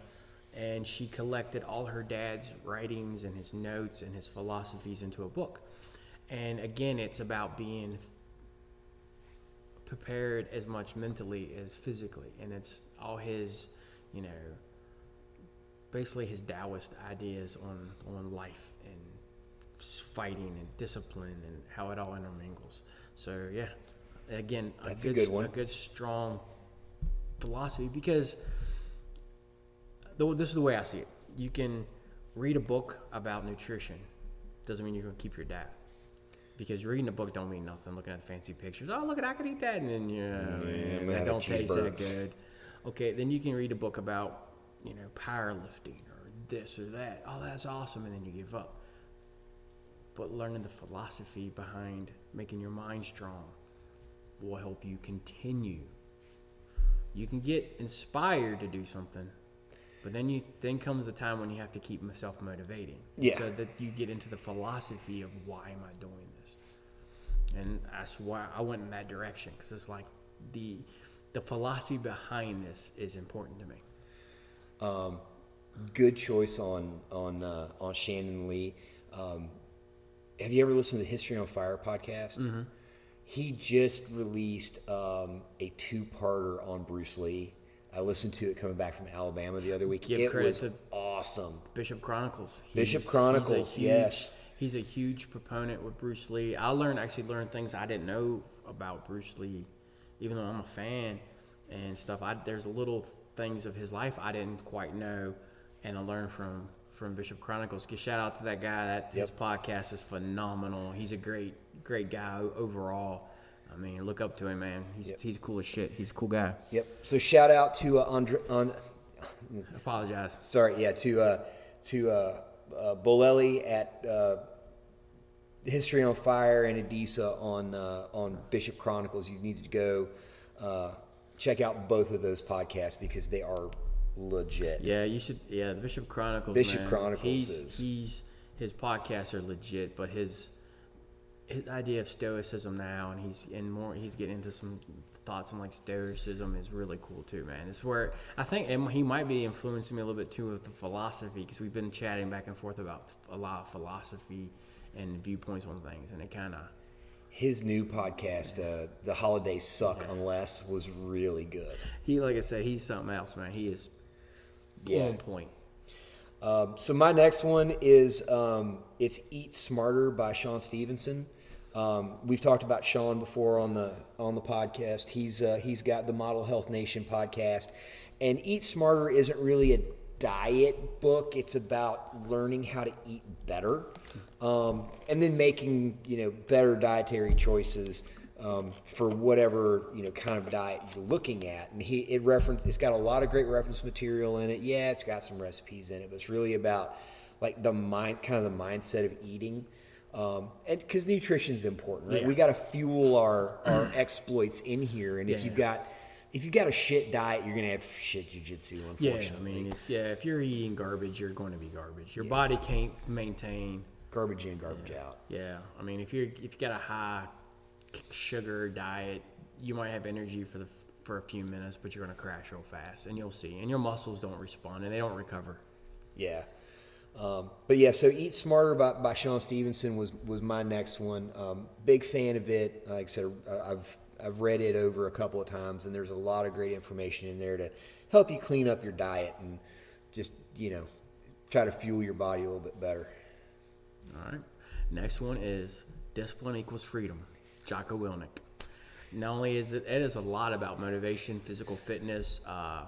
and she collected all her dad's writings and his notes and his philosophies into a book. And again, it's about being prepared as much mentally as physically, and it's all his, you know, basically his Taoist ideas on on life and fighting and discipline and how it all intermingles. So yeah, again, That's a good, good one. A good strong philosophy because the, this is the way I see it. You can read a book about nutrition, doesn't mean you're gonna keep your diet. Because reading a book don't mean nothing. Looking at fancy pictures, oh look at I can eat that, and then you know, I'm man, that don't taste that good. Okay, then you can read a book about you know powerlifting or this or that. Oh, that's awesome, and then you give up. But learning the philosophy behind making your mind strong will help you continue. You can get inspired to do something, but then you then comes the time when you have to keep self motivating. Yeah. So that you get into the philosophy of why am I doing this, and that's why I went in that direction because it's like the the philosophy behind this is important to me. Um, good choice on on uh, on Shannon Lee. Um, have you ever listened to the History on Fire podcast? Mm-hmm. He just released um, a two-parter on Bruce Lee. I listened to it coming back from Alabama the other week. Give it was to- awesome. Bishop Chronicles. Bishop Chronicles, he's huge- yes. He's a huge proponent with Bruce Lee. I learned actually learned things I didn't know about Bruce Lee, even though I'm a fan and stuff. I there's little things of his life I didn't quite know, and I learned from from Bishop Chronicles. Give shout out to that guy. That his podcast is phenomenal. He's a great great guy overall. I mean, look up to him, man. He's Yep. he's cool as shit. He's a cool guy. Yep. So shout out to uh, Andre, on Apologize. sorry, yeah, to uh, to uh, uh, Bolelli at uh, History on Fire and Adisa on uh, on Bishop Chronicles. You need to go uh, check out both of those podcasts because they are legit. Yeah, you should. Yeah, the Bishop Chronicles. Bishop man, Chronicles He's is- he's his podcasts are legit, but his his idea of stoicism now, and he's and more. He's getting into some thoughts on like stoicism is really cool too, man. It's where I think he might be influencing me a little bit too with the philosophy because we've been chatting back and forth about a lot of philosophy and viewpoints on things, and it kind of His new podcast, uh, "The Holidays Suck Unless," was really good. he like I said, he's something else, man. He is Yeah. on point. Um, so my next one is um, it's Eat Smarter by Shawn Stevenson. Um, we've talked about Shawn before on the on the podcast. He's uh, he's got the Model Health Nation podcast, and Eat Smarter isn't really a diet book. It's about learning how to eat better, um, and then making you know better dietary choices um, for whatever you know kind of diet you're looking at. And he it reference it's got a lot of great reference material in it. Yeah, it's got some recipes in it, but it's really about like the mind kind of the mindset of eating. Um, and because nutrition is important, right? Yeah. We got to fuel our, our exploits in here, and if Yeah. you've got if you've got a shit diet, you're gonna have shit jujitsu. Yeah, Unfortunately, I mean, if yeah, if you're eating garbage, you're going to be garbage. Your body can't maintain. garbage in, garbage out. Yeah, I mean, if you're if you got a high sugar diet, you might have energy for the for a few minutes, but you're going to crash real fast, and you'll see. And your muscles don't respond, and they don't recover. Yeah. Um, but yeah, so Eat Smarter by, by Shawn Stevenson was was my next one. Um, big fan of it. Like I said, I've I've read it over a couple of times, and there's a lot of great information in there to help you clean up your diet and just you know try to fuel your body a little bit better. All right. Next one is discipline equals freedom. Jocko Willink. Not only is it, it is a lot about motivation, physical fitness, uh,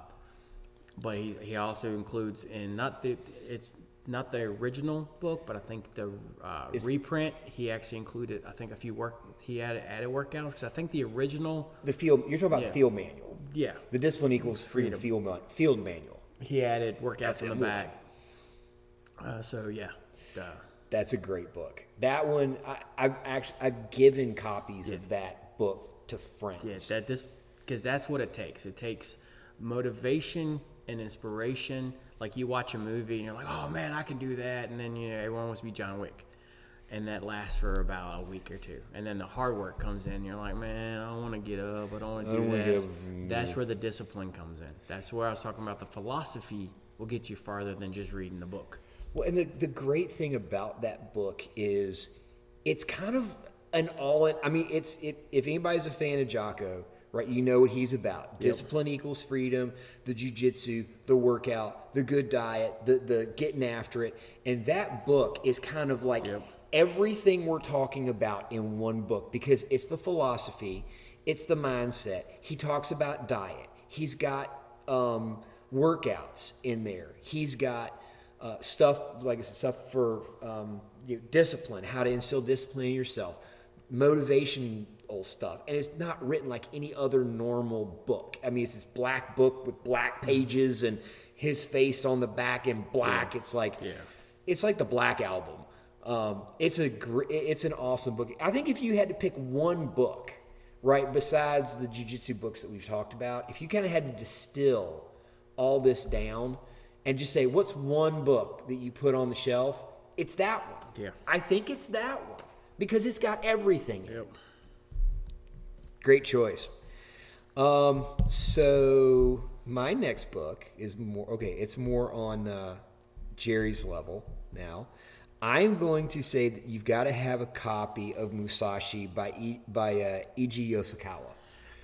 but he, he also includes in not the it's not the original book, but I think the uh, reprint he actually included I think a few work he added added workouts because I think the original The field you're talking about Yeah. field manual. yeah The discipline equals freedom, field field manual. he added workouts in the back. Uh, so yeah, duh. That's a great book. That one I, I've actually I've given copies of that book to friends. Yeah, that this because that's what it takes. It takes motivation and inspiration. Like you watch a movie and you're like, "Oh man, I can do that," and then you know everyone wants to be John Wick, and that lasts for about a week or two, and then the hard work comes in. You're like, "Man, I don't want to get up. I don't want to do this." That's where the discipline comes in. That's where I was talking about the philosophy will get you farther than just reading the book. Well, and the, the great thing about that book is it's kind of an all in. I mean, it's it, if anybody's a fan of Jocko, right, you know what he's about. Discipline equals freedom, the jujitsu, the workout, the good diet, the, the getting after it. And that book is kind of like Yep. everything we're talking about in one book because it's the philosophy, it's the mindset. He talks about diet. He's got um, workouts in there. He's got uh, stuff like I said, stuff for um, you know, discipline, how to instill discipline in yourself, motivational stuff, and it's not written like any other normal book. I mean, it's this black book with black pages and his face on the back in black. It's like Yeah. it's like the Black Album. Um, it's a gr- it's an awesome book. I think if you had to pick one book, right, besides the jujitsu books that we've talked about, if you kind of had to distill all this down and just say what's one book that you put on the shelf, it's that one. Yeah. I think it's that one because it's got everything. in it. Great choice. Um, so my next book is more okay. It's more on uh, Jerry's level now. I'm going to say that you've got to have a copy of Musashi by I, by uh, Eiji Yoshikawa.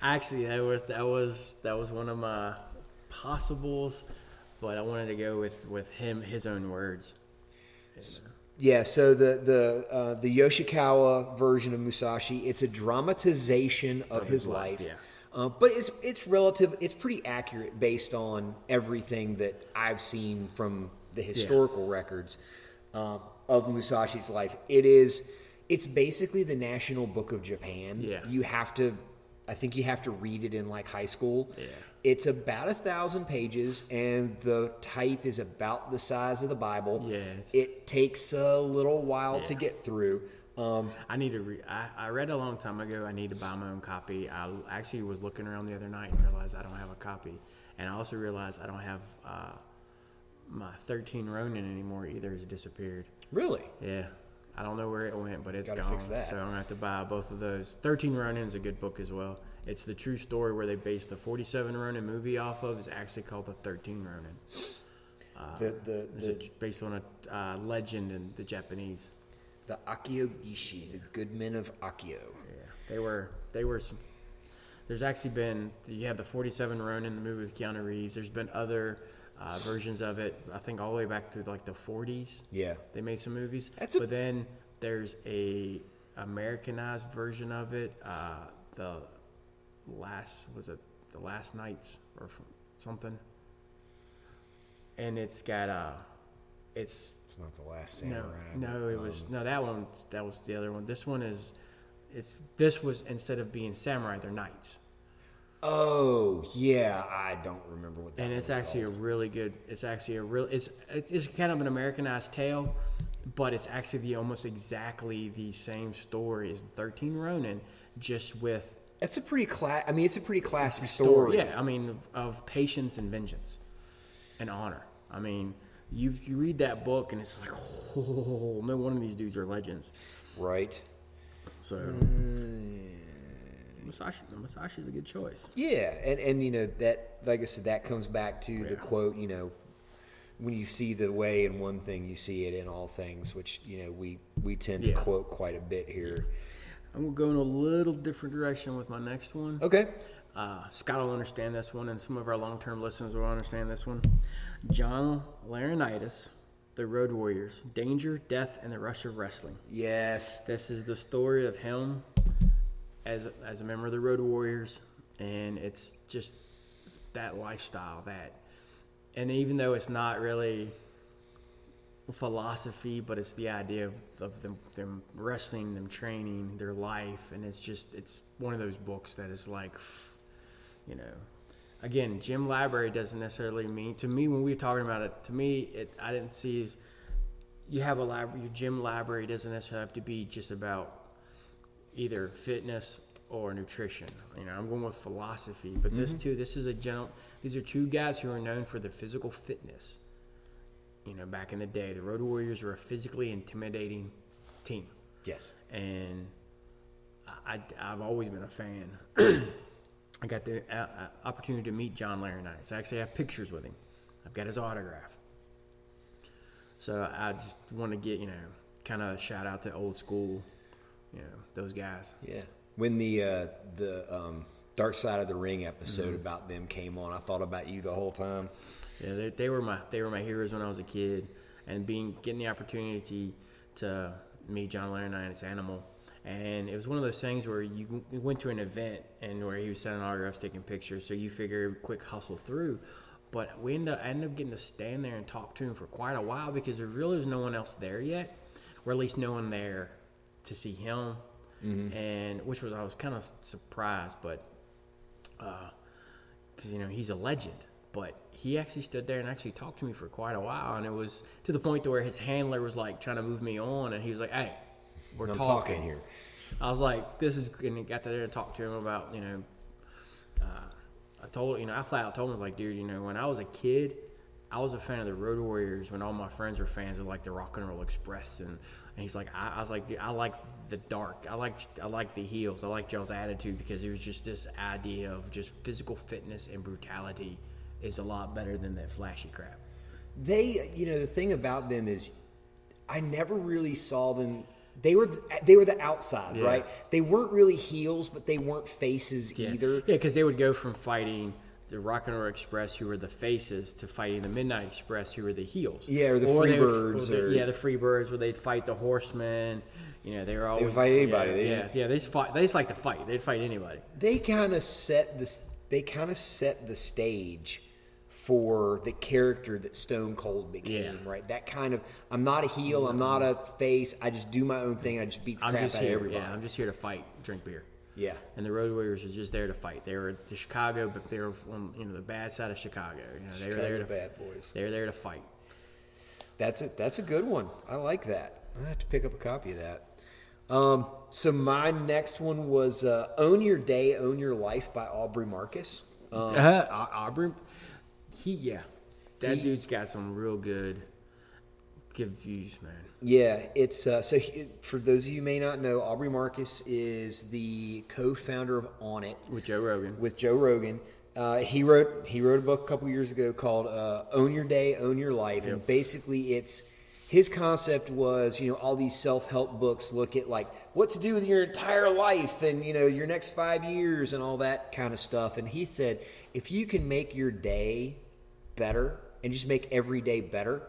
Actually, that was that was that was one of my possibles, but I wanted to go with with him his own words. Yeah, so the the uh, the Yoshikawa version of Musashi, it's a dramatization of, his, his life. life, yeah. Uh, but it's it's relative. It's pretty accurate based on everything that I've seen from the historical records um, of Musashi's life. It is. It's basically the national book of Japan. Yeah. You have to. I think you have to read it in like high school. Yeah. It's about a thousand pages, and the type is about the size of the Bible. Yeah, it's- It takes a little while to get through. Um, I need to read. I, I read a long time ago. I need to buy my own copy. I actually was looking around the other night and realized I don't have a copy, and I also realized I don't have uh, my 13 Ronin anymore either. Has disappeared. really? Yeah, I don't know where it went, but it's Gotta gone. So I'm gonna have to buy both of those. 13 Ronin is a good book as well. It's the true story where they based the 47 Ronin movie off of. Is actually called the 13 Ronin. the the It's the, a- based on a uh, legend in the Japanese. the Akio Gishi, the good men of Akio. Yeah, they were. They were. Some, there's actually been. You have the 47 Ronin, the movie with Keanu Reeves. There's been other uh, versions of it. I think all the way back to like the 40s. Yeah. They made some movies. That's a- but then there's a Americanized version of it. Uh, the last was it the Last Knights or something. And it's got uh, it's It's not the last no, samurai. no, it but, was um, no that one. That was the other one. This one is, it's this was instead of being samurai, they're knights, Oh yeah, I don't remember what that. and it's actually called. a really good. It's actually a real. It's it's kind of an Americanized tale, but it's actually the almost exactly the same story as Thirteen Ronin, just with It's a pretty class. I mean, it's a pretty classic story. Yeah, I mean, of, of patience and vengeance and honor. I mean, you you read that book and it's like, oh, no one of these dudes are legends. Right. So, Musashi, Musashi's a good choice. Yeah, and and you know that, like I said, that comes back to the quote. You know, when you see the way in one thing, you see it in all things, which you know we we tend to quote quite a bit here. I'm gonna go in a little different direction with my next one. Okay. Uh, Scott will understand this one, and some of our long-term listeners will understand this one. John Laurinaitis, The Road Warriors: Danger, Death, and the Rush of Wrestling. Yes. This is the story of him as as a member of the Road Warriors, and it's just that lifestyle that, and even though it's not really philosophy, but it's the idea of, of them, them wrestling, them training, their life, and it's just it's one of those books that is like, you know, again, gym library doesn't necessarily mean to me when we were talking about it. To me, it I didn't see as you have a library, your gym library doesn't necessarily have to be just about either fitness or nutrition. You know, I'm going with philosophy, but this mm-hmm. too, this is a general. These are two guys who are known for their physical fitness. You know, back in the day, the Road Warriors were a physically intimidating team, Yes. and I, have always been a fan. I got the uh, uh, opportunity to meet John Laurinaitis. I actually have pictures with him. I've got his autograph. So I just want to get, you know, kind of shout out to old school, you know, those guys. Yeah. When the uh, the um, Dark Side of the Ring episode Mm-hmm. about them came on, I thought about you the whole time. Yeah, they, they were my they were my heroes when I was a kid, and being getting the opportunity to meet John Lennon and his Animal, And it was one of those things where you, went to an event and where he was signing autographs, taking pictures, so you figure a quick hustle through. But we ended up, I ended up getting to stand there and talk to him for quite a while because there really was no one else there yet, or at least no one there to see him. Mm-hmm. And which was I was kind of surprised, but uh, because you know he's a legend. But he actually stood there and actually talked to me for quite a while, and it was to the point to where his handler was like trying to move me on, and he was like, "Hey, we're talking. talking here. I was like, "This is," and he got there and talked to him about you know. Uh, I told you know I flat out told him I was like, dude, you know when I was a kid, I was a fan of the Road Warriors when all my friends were fans of like the Rock and Roll Express, and, and he's like, I, I was like, dude, I like the dark, I like I like the heels, I like y'all's attitude because it was just this idea of just physical fitness and brutality is a lot better than that flashy crap. They, you know, the thing about them is, I never really saw them. They were the, they were the outside, Yeah. right? They weren't really heels, but they weren't faces Yeah. either. Yeah, because they would go from fighting the Rock and Roll Express, who were the faces, to fighting the Midnight Express, who were the heels. Yeah, or the they would- Freebirds or- yeah, the Freebirds, where they'd fight the Horsemen. You know, they were always fight anybody. Yeah, They yeah, yeah, they just fight. They just like to fight. They'd fight anybody. They kind of set this. They kind of set the stage for the character that Stone Cold became, Yeah. right? That kind of. I'm not a heel. I'm not a face. I just do my own thing. I just beat the I'm crap out of everybody. Yeah, I'm just here to fight, drink beer. yeah. And the Road Warriors were just there to fight. They were the Chicago, but they were on you know the bad side of Chicago. You know, they were there Chicago to Bad Boys. They were there to fight. That's it. that's a good one. I like that. I have to pick up a copy of that. Um, so my next one was uh, "Own Your Day, Own Your Life" by Aubrey Marcus. Um, Uh, Aubrey, he yeah, that dude's got some real good, good views, man. yeah, it's uh, so he, for those of you who may not know, Aubrey Marcus is the co-founder of Onnit With Joe Rogan. with Joe Rogan. Uh, he wrote he wrote a book a couple years ago called uh, "Own Your Day, Own Your Life," and basically it's his concept was you know all these self help books look at like what to do with your entire life and you know your next five years and all that kind of stuff. And he said if you can make your day better and just make every day better.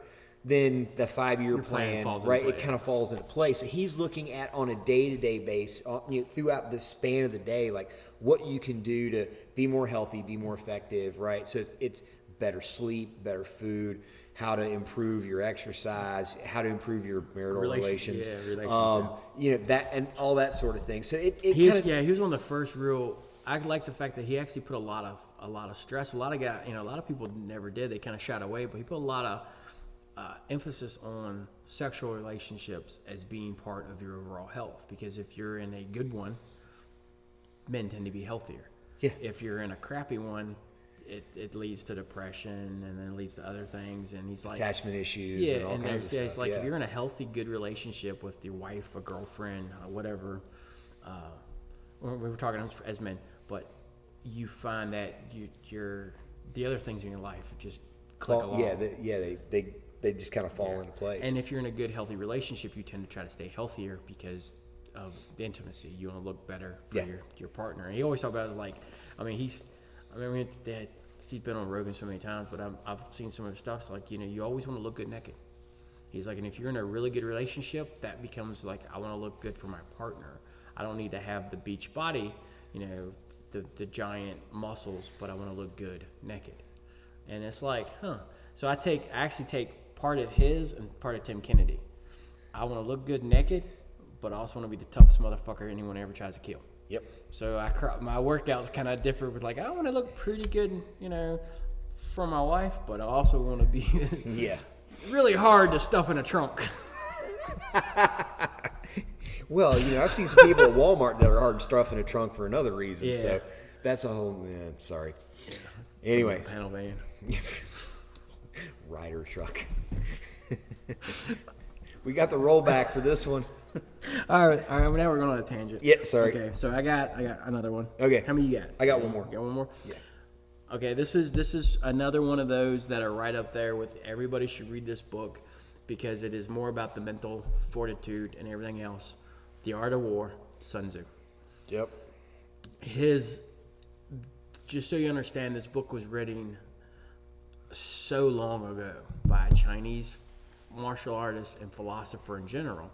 Then the five-year Your plan plan, right? It kind of falls into place. So he's looking at on a day-to-day base, uh, you know, throughout the span of the day, like what you can do to be more healthy, be more effective, right? So it's better sleep, better food, how to improve your exercise, how to improve your marital Relation- relations, yeah, um, you know that and all that sort of thing. So it, it He's kind of yeah, he was one of the first real. I like the fact that he actually put a lot of a lot of stress. A lot of guy, you know, a lot of people never did. They kind of shied away, but he put a lot of uh, emphasis on sexual relationships as being part of your overall health. Because if you're in a good one, men tend to be healthier. Yeah. If you're in a crappy one, it, it leads to depression and then it leads to other things. And he's like attachment issues yeah, and all and kinds of yeah, it's like yeah. if you're in a healthy, good relationship with your wife, a girlfriend, uh, whatever. Uh, we we were talking as, men, you find that you, you're the other things in your life just click Fall- along. yeah, they, yeah, they they they just kind of fall into place. And if you're in a good, healthy relationship, you tend to try to stay healthier because of the intimacy. You want to look better for Yeah. your, your partner. And he always talk about it as like, I mean, he's, I mean, that he's been on Rogan so many times, but I'm, I've seen some of his stuff. It's like, you know, you always want to look good naked. He's like, and if you're in a really good relationship, that becomes like, I want to look good for my partner. I don't need to have the beach body, you know, the, the giant muscles, but I want to look good naked. And it's like, huh. So I take, I actually take part of his and part of Tim Kennedy. I want to look good naked, but I also want to be the toughest motherfucker anyone ever tries to kill. yep. So I my workouts kind of differ with like I want to look pretty good, you know, for my wife, but I also want to be Yeah. really hard to stuff in a trunk. Well, you know, I've seen some people at Walmart that are hard stuff in a trunk for another reason. Yeah. So that's a whole. Yeah, sorry. Anyways, Panel van. rider truck. we got the rollback for this one. All right, all right. Now we're going on a tangent. Yeah, sorry. Okay, so I got I got another one. Okay. How many you got? I got one more. You got one more. Yeah. Okay, this is this is another one of those that are right up there with everybody should read this book because it is more about the mental fortitude and everything else. The Art of War, Sun Tzu. Yep. His just so you understand, this book was written so long ago by a Chinese martial artist and philosopher in general.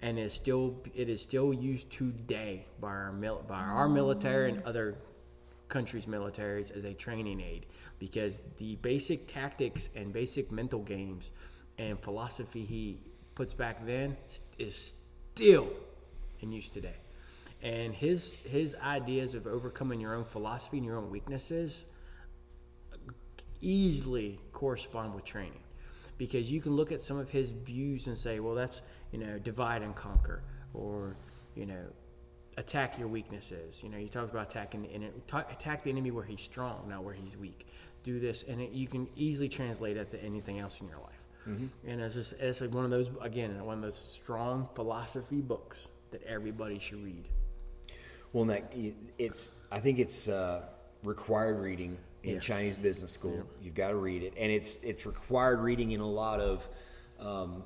and is still it is still used today by our mil- by our military and other countries' militaries as a training aid because the basic tactics and basic mental games and philosophy he puts back then is still in use today. And his his ideas of overcoming your own philosophy and your own weaknesses easily correspond with training because you can look at some of his views and say, well, that's you know divide and conquer, or you know attack your weaknesses. You know, you talked about attacking the enemy, attack the enemy where he's strong, not where he's weak. Do this, and it, you can easily translate that to anything else in your life. Mm-hmm. And it's just it's like one of those again one of those strong philosophy books that everybody should read. Well, that it's I think it's uh, required reading in yeah. Chinese business school. Yeah. You've got to read it, and it's it's required reading in a lot of um,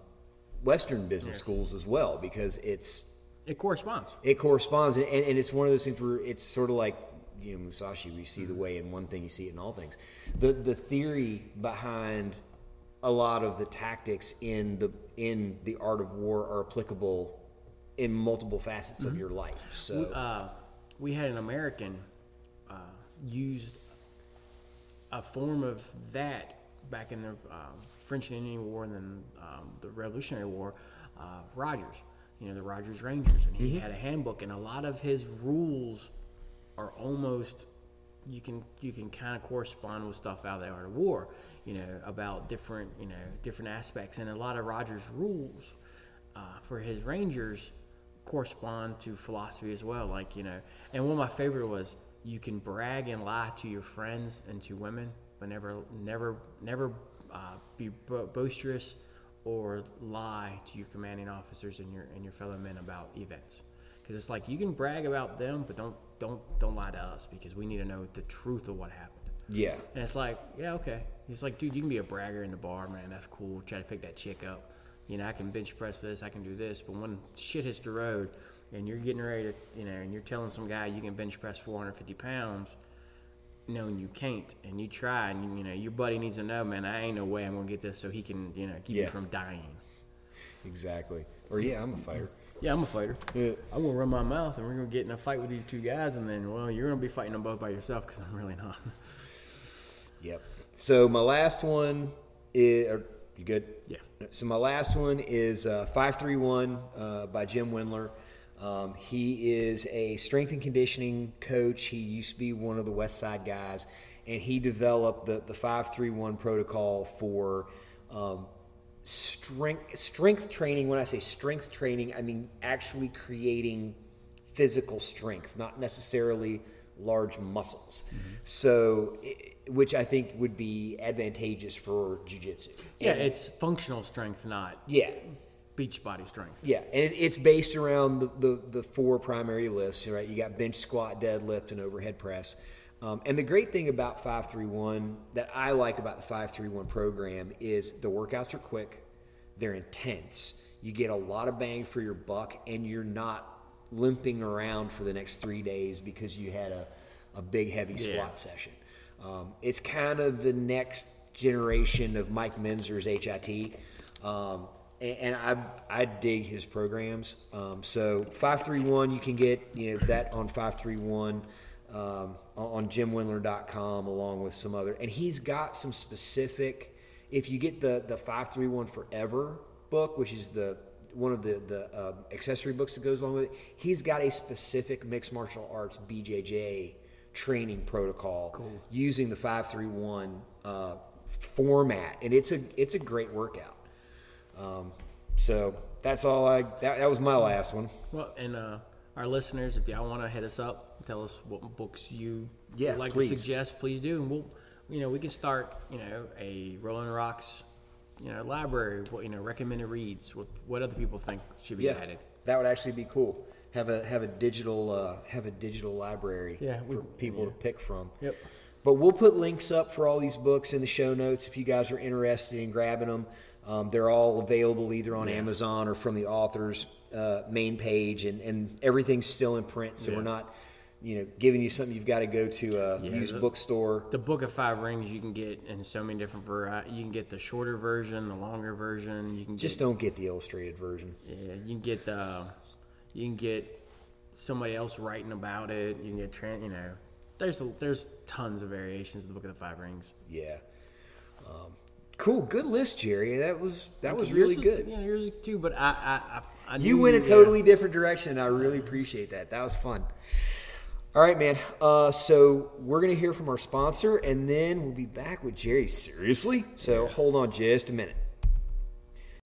Western business yeah. schools as well because it's it corresponds. It corresponds, and, and it's one of those things where it's sort of like you know Musashi. We see the mm-hmm. way in one thing, you see it in all things. The the theory behind a lot of the tactics in the in the art of war are applicable in multiple facets mm-hmm. of your life. So uh, we had an American uh, used a form of that back in the uh, French and Indian War and then um, the Revolutionary War. Uh, Rogers, you know the Rogers Rangers, and he mm-hmm. had a handbook, and a lot of his rules are almost you can you can kind of correspond with stuff out of the art of war you know, about different, you know, different aspects. And a lot of Rogers' rules uh, for his Rangers correspond to philosophy as well. Like, you know, and one of my favorite was you can brag and lie to your friends and to women, but never, never, never uh, be bo- boisterous or lie to your commanding officers and your and your fellow men about events. Because it's like you can brag about them, but don't don't don't lie to us because we need to know the truth of what happened. Yeah. And it's like, yeah, okay. He's like, dude, you can be a bragger in the bar, man. That's cool. Try to pick that chick up. You know, I can bench press this, I can do this. But when shit hits the road and you're getting ready to, you know, and you're telling some guy you can bench press 450 pounds, knowing you can't, and you try, and you, you know, your buddy needs to know, man, I ain't no way I'm gonna get this, so he can, you know, keep yeah. you from dying. Exactly. Or yeah, I'm a fighter. Yeah, I'm a fighter. Yeah. I'm gonna run my mouth, and we're gonna get in a fight with these two guys, and then, well, you're gonna be fighting them both by yourself because I'm really not. Yep. So my last one is. You good? Yeah. So my last one is uh, 531 uh, by Jim Wendler. Um, he is a strength and conditioning coach. He used to be one of the West Side guys, and he developed the, the 531 protocol for um, strength, strength training. When I say strength training, I mean actually creating physical strength, not necessarily large muscles. Mm-hmm. So, which I think would be advantageous for jujitsu. Yeah, and, it's functional strength, not yeah beach body strength. Yeah, and it, it's based around the, the, the four primary lifts. Right, you got bench, squat, deadlift, and overhead press. Um, and the great thing about 531 that I like about the 531 program is the workouts are quick, they're intense. You get a lot of bang for your buck, and you're not limping around for the next three days because you had a, a big heavy squat yeah. session. Um, it's kind of the next generation of Mike Mentzer's HIT. Um, and, and, I, I dig his programs. Um, so 531, you can get you know that on 531 um, on jimwendler.com along with some other. And he's got some specific, if you get the, the 531 Forever book, which is the one of the the uh, accessory books that goes along with it. He's got a specific mixed martial arts BJJ training protocol cool. using the five three one uh, format, and it's a it's a great workout. Um, so that's all I. That, that was my last one. Well, and uh, our listeners, if y'all want to hit us up, tell us what books you yeah, would like please. to suggest. Please do, and we'll you know we can start you know a Rolling Rocks you know, library, what you know, recommended reads, what, what other people think should be yeah, added. That would actually be cool. Have a have a digital uh, have a digital library yeah, for people yeah. to pick from. Yep. But we'll put links up for all these books in the show notes if you guys are interested in grabbing them. Um, they're all available either on yeah. Amazon or from the author's uh, main page, and, and everything's still in print, so we're not you know, giving you something you've got to go to a Yeah, used the- bookstore. The Book of Five Rings you can get in so many different varieties. You can get the shorter version, the longer version. You can Just get, don't get the illustrated version. yeah, you can get the, you can get somebody else writing about it. You can get, tran you know, there's there's tons of variations of the Book of the Five Rings. Yeah. Um, cool. Good list, Jerry. That was that was Yours really good. Yeah, yours too. But I, I, I, I You went a totally different direction. and I really appreciate that. That was fun. All right, man. Uh, so we're gonna hear from our sponsor, and then we'll be back with Jerry. Seriously? So hold on just a minute.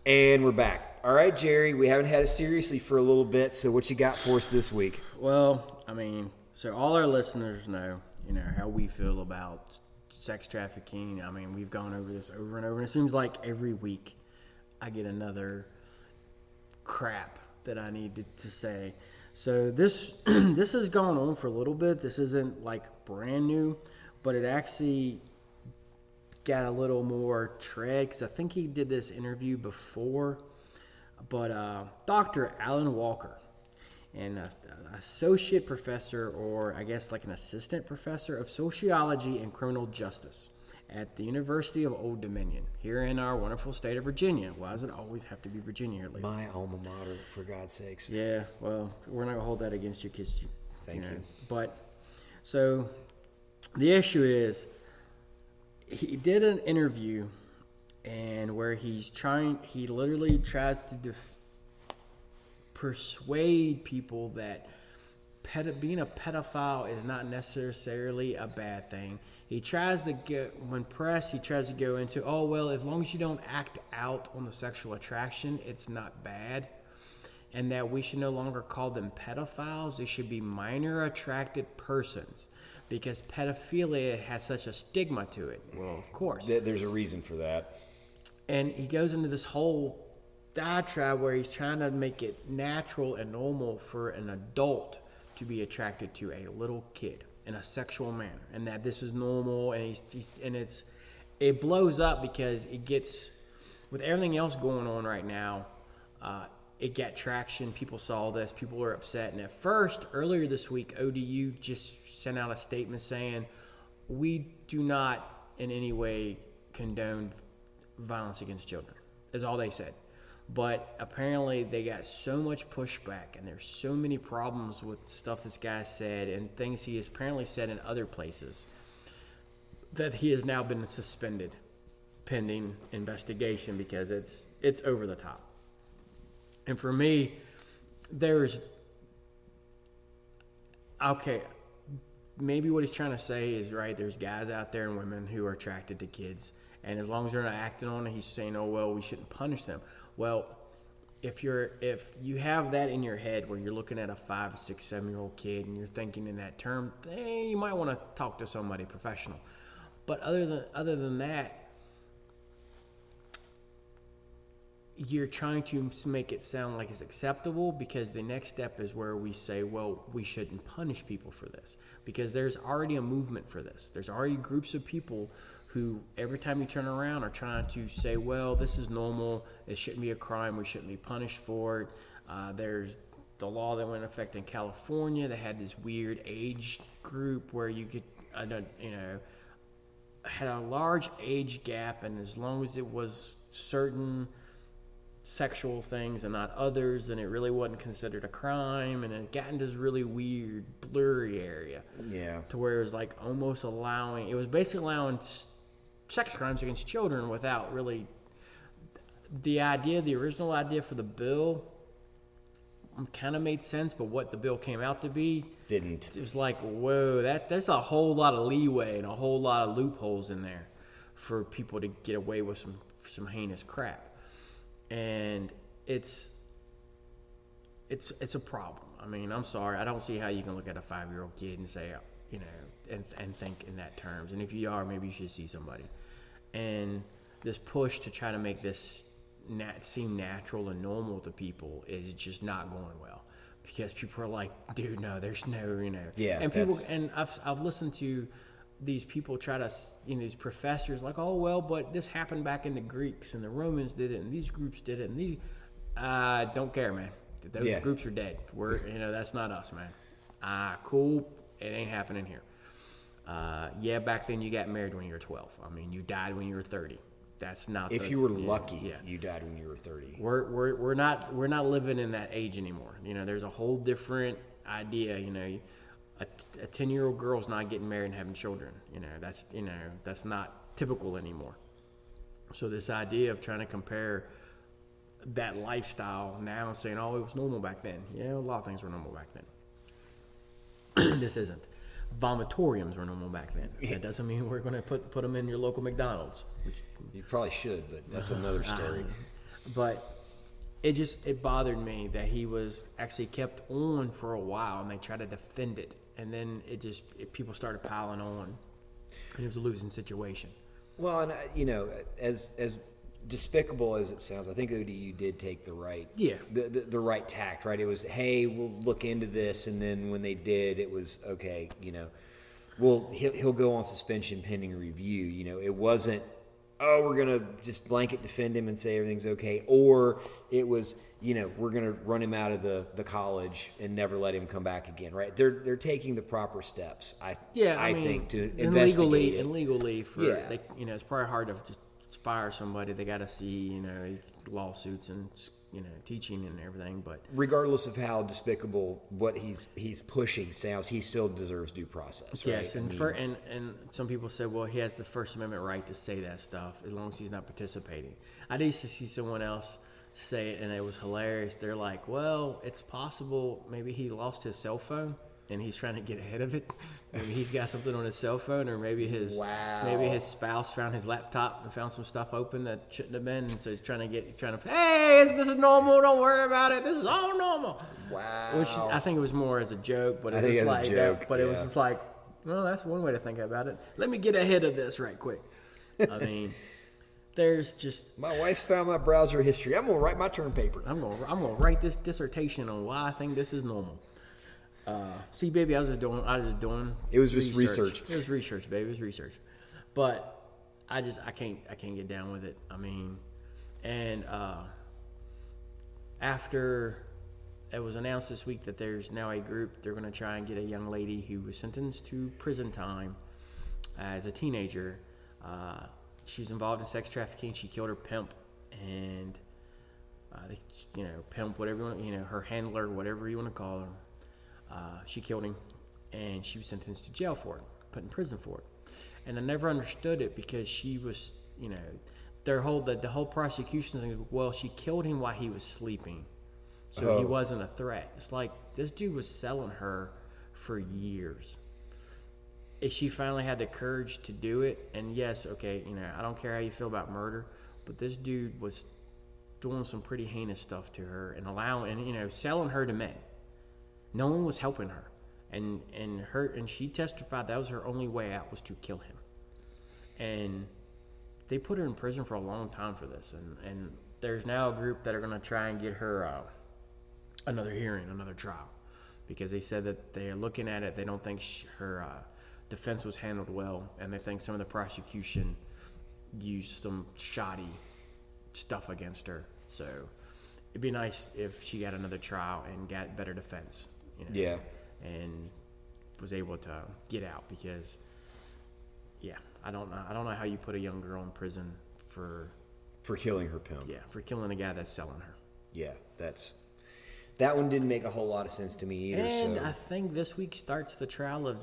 And we're back. All right, Jerry. We haven't had it seriously for a little bit. So what you got for us this week? Well, I mean, so all our listeners know, you know, how we feel about sex trafficking. I mean, we've gone over this over and over, and it seems like every week I get another crap that I need to, to say. So this this has gone on for a little bit. This isn't like brand new, but it actually got a little more tread because I think he did this interview before. But uh, Dr. Allyn Walker, and a, a associate professor, or I guess like an assistant professor of sociology and criminal justice at the University of Old Dominion here in our wonderful state of Virginia. Why does it always have to be Virginia? At least? My alma mater, for God's sakes. Yeah, well, we're not gonna hold that against you, because you. Thank you. But so the issue is, he did an interview, and where he's trying, he literally tries to def- persuade people that ped- being a pedophile is not necessarily a bad thing. He tries to get, when pressed, he tries to go into, oh, well, as long as you don't act out on the sexual attraction, it's not bad. And that we should no longer call them pedophiles. They should be minor attracted persons because pedophilia has such a stigma to it. Well, of course Th- There's a reason for that. And he goes into this whole diatribe where he's trying to make it natural and normal for an adult to be attracted to a little kid in a sexual manner, and that this is normal, and he's, and it's it blows up because it gets with everything else going on right now. Uh, it got traction. People saw this. People were upset. And at first, earlier this week, ODU just sent out a statement saying, "We do not in any way condone violence against children." Is all they said. But apparently, they got so much pushback, and there's so many problems with stuff this guy said and things he has apparently said in other places that he has now been suspended pending investigation because it's it's over the top. And for me, there's okay, maybe what he's trying to say is right. There's guys out there and women who are attracted to kids, and as long as they're not acting on it, he's saying, "Oh well, we shouldn't punish them." Well, if you're if you have that in your head where you're looking at a five, six, seven year old kid and you're thinking in that term, eh, you might want to talk to somebody professional. But other than other than that, you're trying to make it sound like it's acceptable because the next step is where we say, well, we shouldn't punish people for this because there's already a movement for this. There's already groups of people who, every time you turn around, are trying to say, well, this is normal. It shouldn't be a crime. We shouldn't be punished for it. Uh, there's the law that went into effect in California that had this weird age group where you could, uh, you know, had a large age gap, and as long as it was certain sexual things and not others, then it really wasn't considered a crime, and it got into this really weird, blurry area Yeah. to where it was like almost allowing, it was basically allowing sex crimes against children without really the idea, the original idea for the bill kind of made sense, but what the bill came out to be Didn't. it was like, whoa, that there's a whole lot of leeway and a whole lot of loopholes in there for people to get away with some some heinous crap, and it's it's it's a problem. I mean, I'm sorry, I don't see how you can look at a five year old kid and say, you know, and and think in that terms. And if you are, maybe you should see somebody. And this push to try to make this nat- seem natural and normal to people is just not going well because people are like, dude, no, there's no, you know, Yeah, and people that's- and I've I've listened to these people try to you know these professors like, oh well, but this happened back in the Greeks and the Romans did it and these groups did it and these, uh, don't care, man. Those Yeah. groups are dead. We're you know that's not us, man. Ah, cool. It ain't happening here. Uh, yeah, back then you got married when you were 12. I mean, you died when you were 30. That's not. If the- you were yeah, lucky, yeah. you died when you were 30. We're, we're, we're not we're not living in that age anymore. You know, there's a whole different idea. You know, a, a ten year old girl's not getting married and having children. You know, that's you know that's not typical anymore. So this idea of trying to compare that lifestyle now and saying, oh, it was normal back then. Yeah, a lot of things were normal back then. this isn't. Vomitoriums were normal back then. That doesn't mean we're going to put put them in your local McDonald's, which You probably should, but that's another story. but it just it bothered me that he was actually kept on for a while and they tried to defend it and then it just it, people started piling on and it was a losing situation Well, and uh, you know, as as despicable as it sounds, I think ODU did take the right Yeah. the, the the right tact. Right, it was hey, we'll look into this, and then when they did, it was okay. You know, well he'll he'll go on suspension pending review. You know, it wasn't oh we're gonna just blanket defend him and say everything's okay, or it was you know we're gonna run him out of the the college and never let him come back again. Right, they're they're taking the proper steps. I yeah I, i, mean think to and investigate legally it. and legally for Yeah. they, you know it's probably hard to just fire somebody they got to see you know lawsuits and you know teaching and everything but regardless of how despicable what he's he's pushing sounds, he still deserves due process. Right? Yes, I and mean, for and and some people say, well, he has the First Amendment right to say that stuff as long as he's not participating. I used to see someone else say it, and it was hilarious. They're like, well, it's possible maybe he lost his cell phone and he's trying to get ahead of it. Maybe he's got something on his cell phone, or maybe his Wow. maybe his spouse found his laptop and found some stuff open that shouldn't have been. And so he's trying to get he's trying to hey, this, this is normal. Don't worry about it. This is all normal. wow. Which I think it was more as a joke, but I it think was as a like joke, that, but it was just like, well, that's one way to think about it. Let me get ahead of this right quick. I mean, there's just my wife's found my browser history. I'm gonna write my term paper. I'm gonna I'm gonna write this dissertation on why I think this is normal. Uh, see, baby, I was just doing I was just doing. It was just research. It was research, baby. It was research. But I just I can't I can't get down with it. I mean, and uh, after it was announced this week that there's now a group they're going to try and get a young lady who was sentenced to prison time as a teenager. Uh, she was involved in sex trafficking. She killed her pimp, and uh, you know, pimp, whatever you want, you know, her handler, whatever you want to call her. Uh, she killed him, and she was sentenced to jail for it, put in prison for it. And I never understood it because she was, you know, their whole the, the whole prosecution thing. Well, she killed him while he was sleeping, so he Oh. wasn't a threat. It's like this dude was selling her for years. If she finally had the courage to do it, and yes, okay, you know, I don't care how you feel about murder, but this dude was doing some pretty heinous stuff to her and allowing, and you know, selling her to men. No one was helping her, and and her and she testified that was her only way out was to kill him, and they put her in prison for a long time for this, and and there's now a group that are going to try and get her uh, another hearing, another trial, because they said that they're looking at it, they don't think sh her uh, defense was handled well, and they think some of the prosecution used some shoddy stuff against her. So it'd be nice if she got another trial and got better defense. You know, Yeah. And was able to get out because, yeah, I don't know. I don't know how you put a young girl in prison for for killing her pimp. yeah for killing a guy that's selling her. Yeah, that's that one didn't make a whole lot of sense to me either. And so I think this week starts the trial of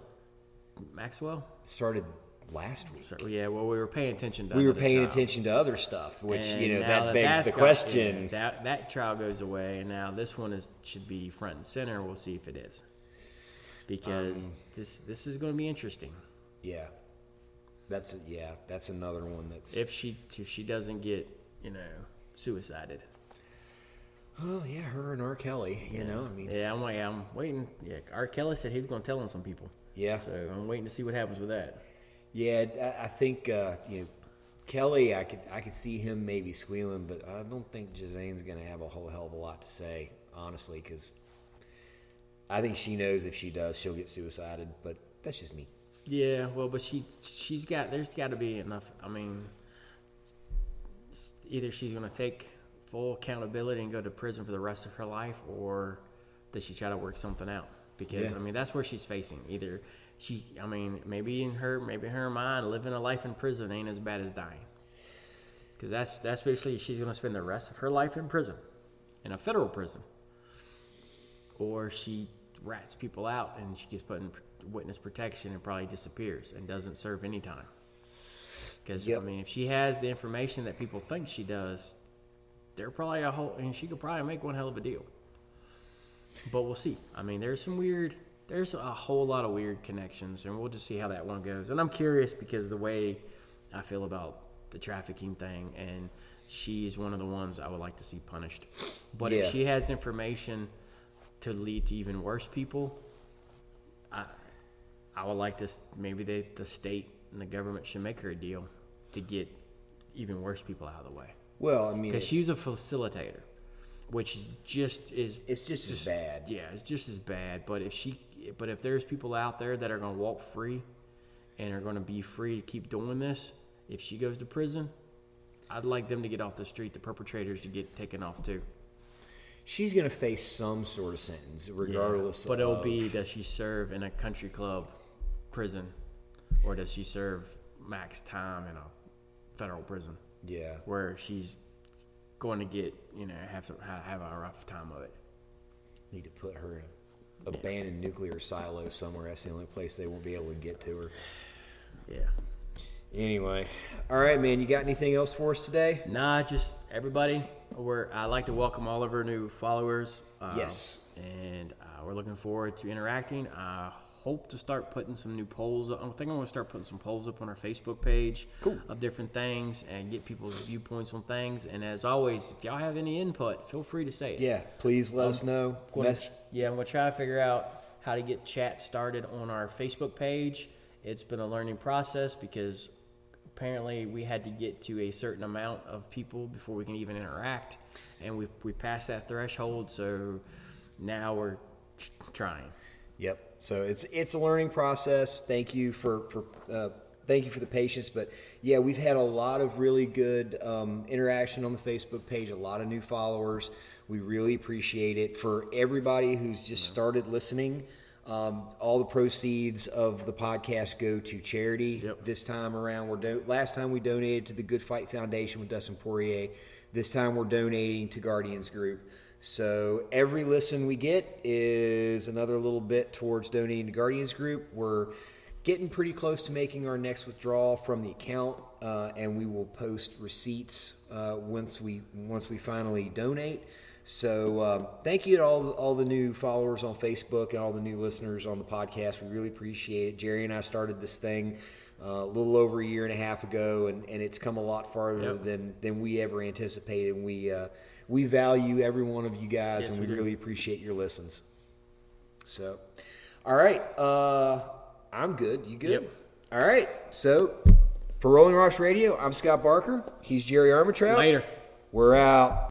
Maxwell. it started last week. So, yeah, well, we were paying attention to. we were paying trial. attention to other stuff, which And you know now that begs the got- question. yeah, that that trial goes away, and now this one is should be front and center. We'll see if it is, because Um, this this is going to be interesting. yeah, that's yeah, that's another one that's. If she if she doesn't get you know suicided. oh yeah, her and R. Kelly. You know, I mean, Yeah, I'm waiting. I'm waiting. Yeah, R. Kelly said he was going to tell on some people. yeah, So I'm waiting to see what happens with that. Yeah. I, think uh, you know Kelly. I could I could see him maybe squealing, but I don't think Ghislaine's going to have a whole hell of a lot to say, honestly, because I think she knows if she does, she'll get suicided. But that's just me. Yeah, well, but she she's got there's got to be enough. I mean, either she's going to take full accountability and go to prison for the rest of her life, or does she try to work something out? because Yeah. I mean that's where she's facing. Either she, I mean, maybe in her, maybe in her mind, living a life in prison ain't as bad as dying. Because that's that's basically she's gonna spend the rest of her life in prison, in a federal prison, or she rats people out and she gets put in witness protection and probably disappears and doesn't serve any time. Because Yep. I mean, if she has the information that people think she does, they're probably a whole, and she could probably make one hell of a deal. But we'll see. I mean, there's some weird, there's a whole lot of weird connections, and we'll just see how that one goes. And I'm curious because the way I feel about the trafficking thing, and she is one of the ones I would like to see punished. But Yeah. if she has information to lead to even worse people, I, I would like to maybe they, the state and the government should make her a deal to get even worse people out of the way Well, I mean, because she's a facilitator, which is just is it's just, as bad. yeah, it's just as bad. But if she, but if there's people out there that are going to walk free and are going to be free to keep doing this, if she goes to prison, I'd like them to get off the street. The perpetrators to get taken off too. She's going to face some sort of sentence, regardless. But it'll of, be does she serve in a country club prison, or does she serve max time in a federal prison yeah. where she's going to get you know have some, have a rough time of it. Need to put her in abandoned nuclear silo somewhere. That's the only place they won't be able to get to her. Yeah. Anyway, all right, man. You got anything else for us today? Nah, just everybody. We're I'd like to welcome all of our new followers. Uh, Yes. and uh, we're looking forward to interacting. I hope to start putting some new polls. up. I think I'm going to start putting some polls up on our Facebook page Cool. of different things and get people's viewpoints on things. And as always, if y'all have any input, feel free to say it. Yeah. Please let us know. Mess- yeah, I'm gonna try to figure out how to get chat started on our Facebook page. It's been a learning process because apparently we had to get to a certain amount of people before we can even interact, and we we passed that threshold. So now we're trying. Yep. So it's it's a learning process. Thank you for for uh, thank you for the patience. But yeah, we've had a lot of really good um, interaction on the Facebook page. A lot of new followers. We really appreciate it. For everybody who's just started listening, um, all the proceeds of the podcast go to charity. Yep. This time around, we're do- last time we donated to the Good Fight Foundation with Dustin Poirier. This time we're donating to Guardians Group. So every listen we get is another little bit towards donating to Guardians Group. We're getting pretty close to making our next withdrawal from the account, uh, and we will post receipts uh, once we once we finally donate. So um, thank you to all all the new followers on Facebook and all the new listeners on the podcast. We really appreciate it. Jerry and I started this thing. Uh, a little over a year and a half ago, and, and it's come a lot farther Yep. than, than we ever anticipated. And we uh, we value every one of you guys, Yes, and we we, really appreciate your listens. So, all right, uh, I'm good. You good? Yep. All right. So, for Rolling Rocks Radio, I'm Scott Barker. He's Jerry Armitrout. Later. We're out.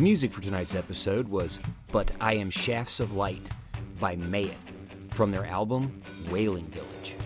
The music for tonight's episode was "But I Am Shafts of Light" by Mayeth from their album Wailing Village.